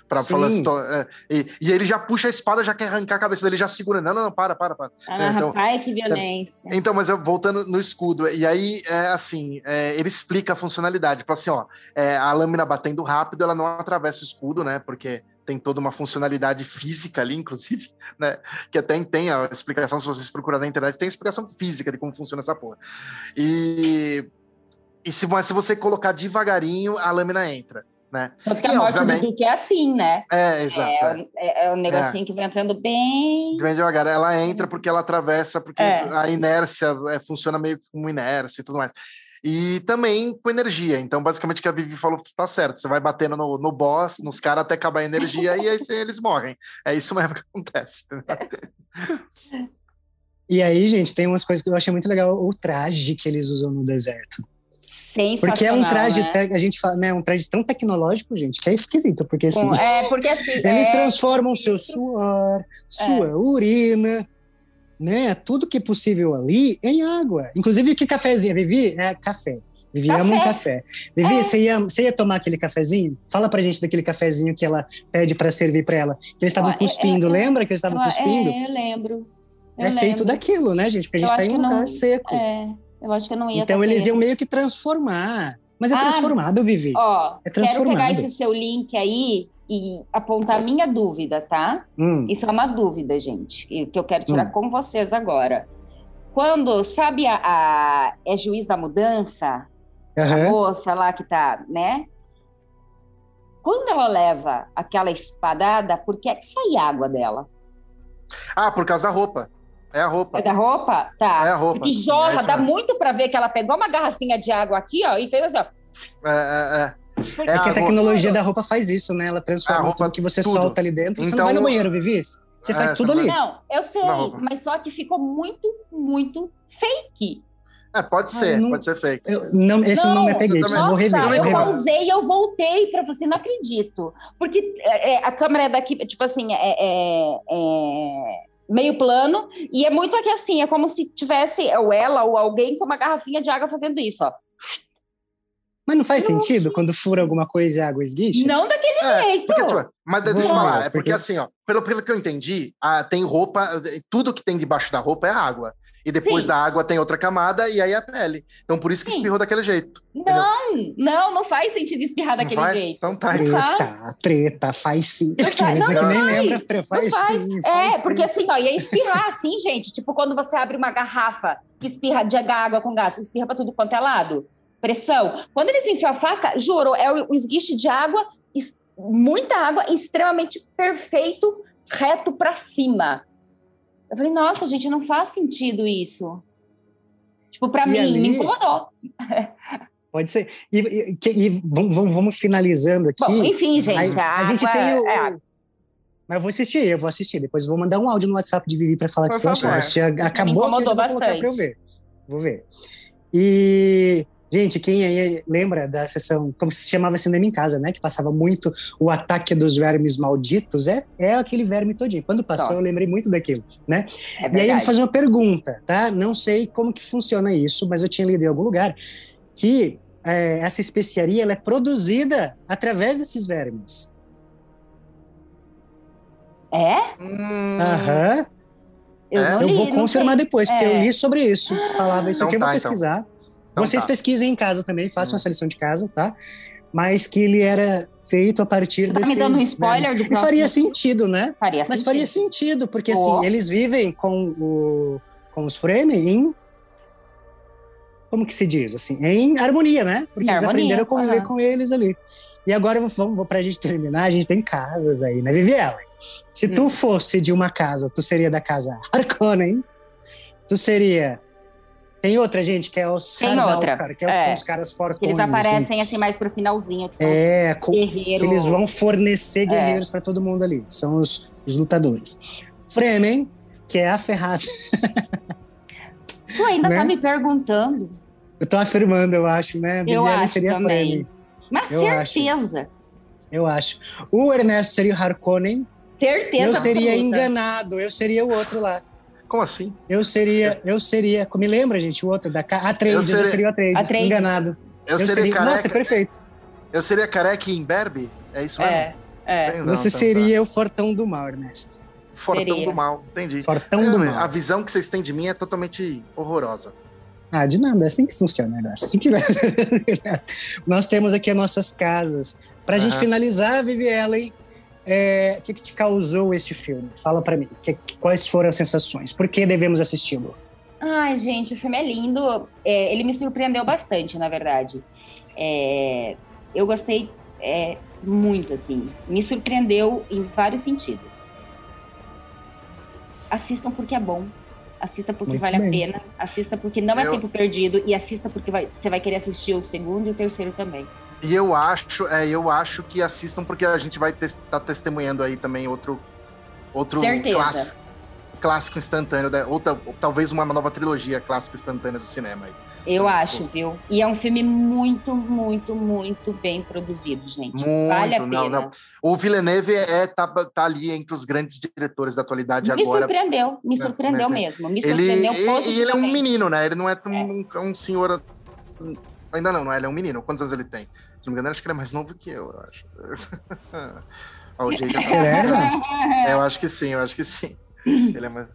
Speaker 2: Pra
Speaker 1: Sim.
Speaker 2: falar, assim, é, e, e ele já puxa a espada, já quer arrancar a cabeça dele, já segura. Não, não, não, para, para, para.
Speaker 3: Ah,
Speaker 2: Então-
Speaker 3: rapaz, que violência.
Speaker 2: Então, mas eu voltando no escudo, e aí, é assim, é, ele explica a funcionalidade. Fala assim, ó, é, a lâmina batendo rápido, ela não atravessa o escudo, né? Porque tem toda uma funcionalidade física ali, inclusive, *laughs* né? Que até tem a explicação, se vocês procurarem na internet, tem explicação física de como funciona essa porra. E, e se, mas se você colocar devagarinho, a lâmina entra, né?
Speaker 3: Tanto que
Speaker 2: E,
Speaker 3: a morte
Speaker 2: obviamente-
Speaker 3: do Duque é assim, né?
Speaker 2: É, exato.
Speaker 3: É,
Speaker 2: é.
Speaker 3: um- é, é um negocinho que vai entrando bem.
Speaker 2: Bem devagar. Ela entra porque ela atravessa, porque
Speaker 3: É.
Speaker 2: a inércia é, funciona meio que como inércia e tudo mais. E também com energia. Então, basicamente, o que a Vivi falou tá certo. Você vai batendo no, no boss, nos caras até acabar a energia e aí eles morrem. É isso mesmo que acontece.
Speaker 1: E aí, gente, tem umas coisas que eu achei muito legal. O traje que eles usam no deserto. Porque é um traje,
Speaker 3: né?
Speaker 1: a gente fala, né, um traje tão tecnológico, gente, que é esquisito. Porque assim,
Speaker 3: É, porque assim.
Speaker 1: eles
Speaker 3: é,
Speaker 1: transformam seu suor, sua urina, né? Tudo que é possível ali em água. Inclusive, que cafezinho? Vivi? É café. Vivi ama um café. Vivi,
Speaker 3: É.
Speaker 1: você, ia, você ia tomar aquele cafezinho? Fala pra gente daquele cafezinho que ela pede pra servir pra ela. Que eles estavam
Speaker 3: Ó, é-
Speaker 1: cuspindo,
Speaker 3: é-
Speaker 1: lembra que eles estavam cuspindo?
Speaker 3: É, eu lembro. Eu
Speaker 1: É feito
Speaker 3: lembro.
Speaker 1: daquilo, né, gente? Porque a gente tá em um lugar
Speaker 3: não-
Speaker 1: seco.
Speaker 3: É, eu acho que eu não ia.
Speaker 1: Então eles iam meio que transformar. Mas é
Speaker 3: Ah,
Speaker 1: transformado, Vivi.
Speaker 3: Ó,
Speaker 1: É
Speaker 3: quero pegar
Speaker 1: transformado.
Speaker 3: esse seu link aí e apontar a minha dúvida, tá?
Speaker 1: Hum,
Speaker 3: Isso é uma dúvida, gente, e que eu quero tirar
Speaker 1: Hum.
Speaker 3: com vocês agora. Quando, sabe, a, a- é juiz da mudança, a
Speaker 1: aham.
Speaker 3: moça lá que tá, né? Quando ela leva aquela espadada, por que é que sai água dela?
Speaker 2: Ah, por causa da roupa. É a roupa.
Speaker 3: É da roupa? Tá.
Speaker 2: É a roupa. É
Speaker 3: jorra,
Speaker 2: isso
Speaker 3: dá muito pra ver que ela pegou uma garrafinha de água aqui, ó, e fez assim, ó.
Speaker 2: É, é, é.
Speaker 1: É que a tecnologia da roupa faz isso, né? Ela transforma
Speaker 2: A roupa,
Speaker 1: tudo que você
Speaker 2: tudo.
Speaker 1: solta ali dentro. Você não
Speaker 2: Então-
Speaker 1: vai no banheiro, Vivi? Você
Speaker 2: É,
Speaker 1: faz
Speaker 2: você
Speaker 1: tudo
Speaker 2: não
Speaker 1: ali.
Speaker 3: Não, eu sei, mas só que ficou muito, muito fake.
Speaker 2: É, pode ser,
Speaker 1: não-
Speaker 2: pode ser fake.
Speaker 1: Eu, não, esse eu não me apeguei,
Speaker 2: eu
Speaker 1: vou rever.
Speaker 3: Eu
Speaker 1: rever.
Speaker 3: pausei e eu voltei para falar assim, não acredito. Porque é, é, a câmera é daqui, tipo assim, é, é- é meio plano, e é muito aqui assim, é como se tivesse ou ela ou alguém com uma garrafinha de água fazendo isso, ó.
Speaker 1: Mas não faz sentido quando fura alguma coisa e a água esguicha?
Speaker 3: Não daquele
Speaker 2: É,
Speaker 3: jeito.
Speaker 2: Porque, tipo, mas deixa eu
Speaker 1: Não,
Speaker 2: falar, é porque
Speaker 1: porque-
Speaker 2: assim, ó, pelo, pelo que eu entendi, ah, tem roupa, tudo que tem debaixo da roupa é água. E depois
Speaker 3: Sim.
Speaker 2: da água tem outra camada e aí é a pele. Então por isso que
Speaker 3: Sim.
Speaker 2: espirrou daquele jeito.
Speaker 3: Não, não, não faz sentido espirrar
Speaker 2: Não
Speaker 3: daquele
Speaker 2: faz?
Speaker 3: jeito.
Speaker 2: Então tá.
Speaker 3: Não.
Speaker 1: Treta, treta, faz sim.
Speaker 3: Não faz, não
Speaker 1: nem
Speaker 3: faz,
Speaker 1: lembra,
Speaker 3: Não
Speaker 1: faz,
Speaker 3: faz.
Speaker 1: sim.
Speaker 3: É,
Speaker 1: faz sim.
Speaker 3: porque assim, ó, ia espirrar assim, gente. Tipo, quando você abre uma garrafa que espirra de água com gás, espirra pra tudo quanto é lado. Pressão. Quando eles enfiam a faca, juro, é o, esguiche de água, muita água, extremamente perfeito, reto pra cima. Eu falei, nossa, gente, não faz sentido isso. Tipo, pra
Speaker 1: E
Speaker 3: mim,
Speaker 1: ali-
Speaker 3: me incomodou. *laughs*
Speaker 1: Pode ser. E, e- e vamos, vamos- finalizando aqui.
Speaker 3: Bom, enfim, gente,
Speaker 1: a,
Speaker 3: a,
Speaker 1: a gente tem o.
Speaker 3: é água.
Speaker 1: Mas eu vou assistir, eu vou assistir. Depois eu vou mandar um áudio no WhatsApp de Vivi para falar
Speaker 3: Por
Speaker 1: que eu achei.
Speaker 3: favor.
Speaker 1: Acabou que eu vou colocar para eu ver. Vou ver. E, gente, quem aí lembra da sessão, como se chamava Cinema em Casa, né? Que passava muito o ataque dos vermes malditos. É, é aquele verme todinho. Quando passou,
Speaker 3: Nossa.
Speaker 1: eu lembrei muito daquilo, né?
Speaker 3: É
Speaker 1: E aí eu vou fazer uma pergunta, tá? Não sei como que funciona isso, mas eu tinha lido em algum lugar que é, essa especiaria ela é produzida através desses vermes.
Speaker 3: É?
Speaker 2: Hum,
Speaker 1: Aham.
Speaker 3: Eu,
Speaker 2: É?
Speaker 1: Eu vou confirmar depois, porque
Speaker 3: É.
Speaker 1: eu li sobre isso. Falava isso
Speaker 2: Então
Speaker 1: aqui, eu vou
Speaker 2: tá, então. Então
Speaker 1: Vocês
Speaker 2: tá.
Speaker 1: pesquisem em casa também, façam
Speaker 2: Hum.
Speaker 1: essa lição de casa, tá? Mas que ele era feito a partir
Speaker 3: Tá me
Speaker 1: desses
Speaker 3: dando um spoiler do
Speaker 1: E
Speaker 3: próximo
Speaker 1: faria
Speaker 3: filme?
Speaker 1: sentido, né?
Speaker 3: Faria
Speaker 1: Mas faria sentido, porque
Speaker 3: Oh.
Speaker 1: assim, eles vivem com, o, com os Fremen em. Como que se diz? Assim, em harmonia, né? Porque
Speaker 3: Em
Speaker 1: eles
Speaker 3: harmonia,
Speaker 1: aprenderam a conviver com eles ali. E agora, vamos, vamos pra gente terminar, a gente tem casas aí, né? Viviela, se
Speaker 3: Hum.
Speaker 1: tu fosse de uma casa, tu seria da casa Harkonnen, tu seria... Tem outra, gente, que é os
Speaker 3: Tem outra,
Speaker 1: Sardaukar, que
Speaker 3: é.
Speaker 1: são os caras fortes.
Speaker 3: Que eles aparecem assim mais pro finalzinho, que são
Speaker 1: É, com,
Speaker 3: guerreiros.
Speaker 1: que eles vão fornecer
Speaker 3: É.
Speaker 1: guerreiros pra todo mundo ali. São os, os lutadores. Fremen, que é a ferrada. *laughs*
Speaker 3: Tu ainda
Speaker 1: Né?
Speaker 3: tá me perguntando.
Speaker 1: Eu tô afirmando, eu acho, né?
Speaker 3: Eu acho
Speaker 1: seria
Speaker 3: também.
Speaker 1: Fanny,
Speaker 3: Mas
Speaker 1: Eu
Speaker 3: certeza.
Speaker 1: eu acho. O Ernesto seria o Harkonnen.
Speaker 3: Certeza
Speaker 1: eu seria
Speaker 3: absoluta.
Speaker 1: enganado, eu seria o outro lá.
Speaker 2: Como assim?
Speaker 1: Eu seria, eu seria, me lembra, gente, o outro da Ca- Atreides,
Speaker 2: Eu
Speaker 1: eu,
Speaker 2: seria-
Speaker 1: seria o Atreides,
Speaker 3: Atreides.
Speaker 1: enganado.
Speaker 2: Eu, seria,
Speaker 1: seria,
Speaker 2: careca.
Speaker 1: nossa, perfeito.
Speaker 2: Eu seria careca e imberbe? É isso mesmo?
Speaker 3: É, é.
Speaker 2: Não,
Speaker 1: Você
Speaker 2: tá,
Speaker 1: seria o fortão do mal, Ernesto.
Speaker 2: tá. Fortão
Speaker 3: seria.
Speaker 2: do mal, entendi.
Speaker 1: Fortão
Speaker 2: É,
Speaker 1: do
Speaker 2: A
Speaker 1: mal.
Speaker 2: visão que vocês têm de mim é totalmente horrorosa.
Speaker 1: Ah, de nada, é assim que funciona negócio. Assim que... *laughs* Nós temos aqui as nossas casas. Pra gente
Speaker 2: Aham.
Speaker 1: finalizar, Vivi Ellen, é, o que, que te causou este filme? Fala pra mim, que- quais foram as sensações? Por que devemos assisti-lo?
Speaker 3: Ai, gente, o filme é lindo. É, ele me surpreendeu bastante, na verdade. É, eu gostei é, muito, assim. Me surpreendeu em vários sentidos. Assistam porque é bom. Assista porque
Speaker 1: Muito
Speaker 3: vale
Speaker 1: bem.
Speaker 3: a pena. Assista porque não é
Speaker 2: Eu-
Speaker 3: tempo perdido. E assista porque vai- você vai querer assistir o segundo e o terceiro também.
Speaker 2: E eu acho, é, eu acho que assistam porque a gente vai estar testemunhando aí também outro, outro clássico, clássico instantâneo, ou, ou talvez uma nova trilogia clássica instantânea do cinema. Aí.
Speaker 3: Eu
Speaker 2: Muito
Speaker 3: acho, viu? E é um filme muito, muito, muito bem produzido, gente.
Speaker 2: Muito,
Speaker 3: vale a
Speaker 2: não,
Speaker 3: pena.
Speaker 2: não. O Villeneuve é, tá, tá ali entre os grandes diretores da atualidade
Speaker 3: Me
Speaker 2: agora.
Speaker 3: surpreendeu, me
Speaker 2: Né,
Speaker 3: surpreendeu
Speaker 2: é-
Speaker 3: mesmo. Me
Speaker 2: Ele,
Speaker 3: surpreendeu
Speaker 2: e, e ele é um menino, né? Ele não é tão- um, um senhor. Ainda não, não é? Ele é um menino. Quantos anos ele tem? Se não me engano, acho que ele é mais novo que eu, eu acho. Ó, *laughs* o Jay já
Speaker 1: Será, Ernesto?
Speaker 2: É, eu acho que sim, eu acho que sim. Ele é mais.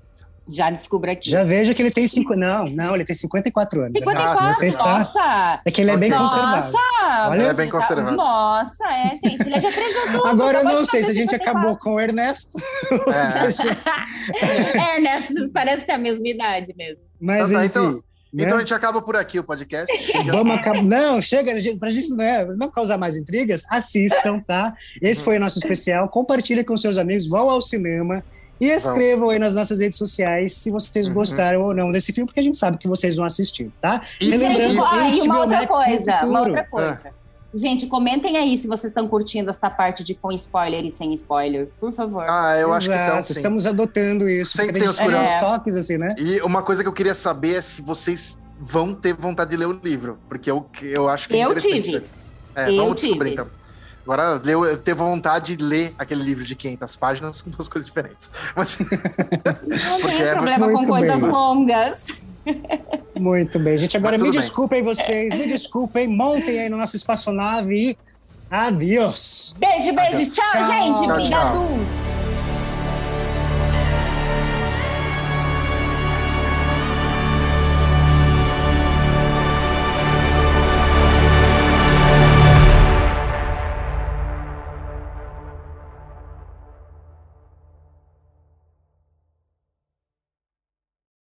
Speaker 3: Já descubra aqui.
Speaker 1: Já vejo que ele tem cinco. Não, não, ele tem 54 anos.
Speaker 3: 54,
Speaker 1: Ernesto. Você está.
Speaker 3: nossa!
Speaker 1: É que ele é bem
Speaker 2: Ok.
Speaker 1: conservado.
Speaker 3: Nossa!
Speaker 1: Olha,
Speaker 2: Ele é bem conservado.
Speaker 3: Nossa, é, gente. Ele é de apresentou.
Speaker 1: Agora eu não sei se a gente
Speaker 3: 54.
Speaker 1: acabou com o Ernesto.
Speaker 2: É. *laughs* *laughs*
Speaker 3: É, Ernesto, vocês parecem ter a mesma idade mesmo.
Speaker 1: Mas
Speaker 2: Então tá, então-
Speaker 1: né?
Speaker 2: Então a gente acaba por aqui o podcast. *laughs*
Speaker 1: Vamos acabar. Não, chega, gente, pra gente né, não causar mais intrigas, assistam, tá? Esse foi o nosso especial. Compartilha com seus amigos, vão ao cinema e escrevam aí nas nossas redes sociais se vocês
Speaker 2: Uhum.
Speaker 1: gostaram ou não desse filme, porque a gente sabe que vocês vão assistir, tá?
Speaker 2: E
Speaker 1: E lembrando-
Speaker 3: Gente, ah, e uma outra
Speaker 1: Max no
Speaker 3: coisa, uma outra coisa. Gente, comentem aí se vocês estão curtindo essa parte de com spoiler e sem spoiler, por favor.
Speaker 2: Ah, eu acho que
Speaker 1: Exato,
Speaker 2: estão sim.
Speaker 1: Estamos adotando isso.
Speaker 2: Tem
Speaker 1: a
Speaker 2: os
Speaker 3: curiosos.
Speaker 1: toques, assim, né?
Speaker 2: E uma coisa que eu queria saber é se vocês vão ter vontade de ler o livro, porque eu, eu acho que é
Speaker 3: Eu
Speaker 2: interessante.
Speaker 3: tive.
Speaker 2: É,
Speaker 3: Eu
Speaker 2: vamos descobrir
Speaker 3: tive.
Speaker 2: então. Agora, ler- eu ter vontade de ler aquele livro de 500 páginas são duas coisas diferentes. Mas, *laughs*
Speaker 3: Não tem
Speaker 2: é
Speaker 3: problema com
Speaker 1: muito
Speaker 3: coisas
Speaker 1: bem.
Speaker 3: longas.
Speaker 1: Muito bem, gente. Agora me
Speaker 2: bem.
Speaker 1: desculpem vocês, me desculpem, montem aí no nosso espaçonave e adiós.
Speaker 3: Beijo, beijo. Tchau,
Speaker 1: Tchau.
Speaker 3: gente.
Speaker 2: Tchau, tchau.
Speaker 3: Obrigado.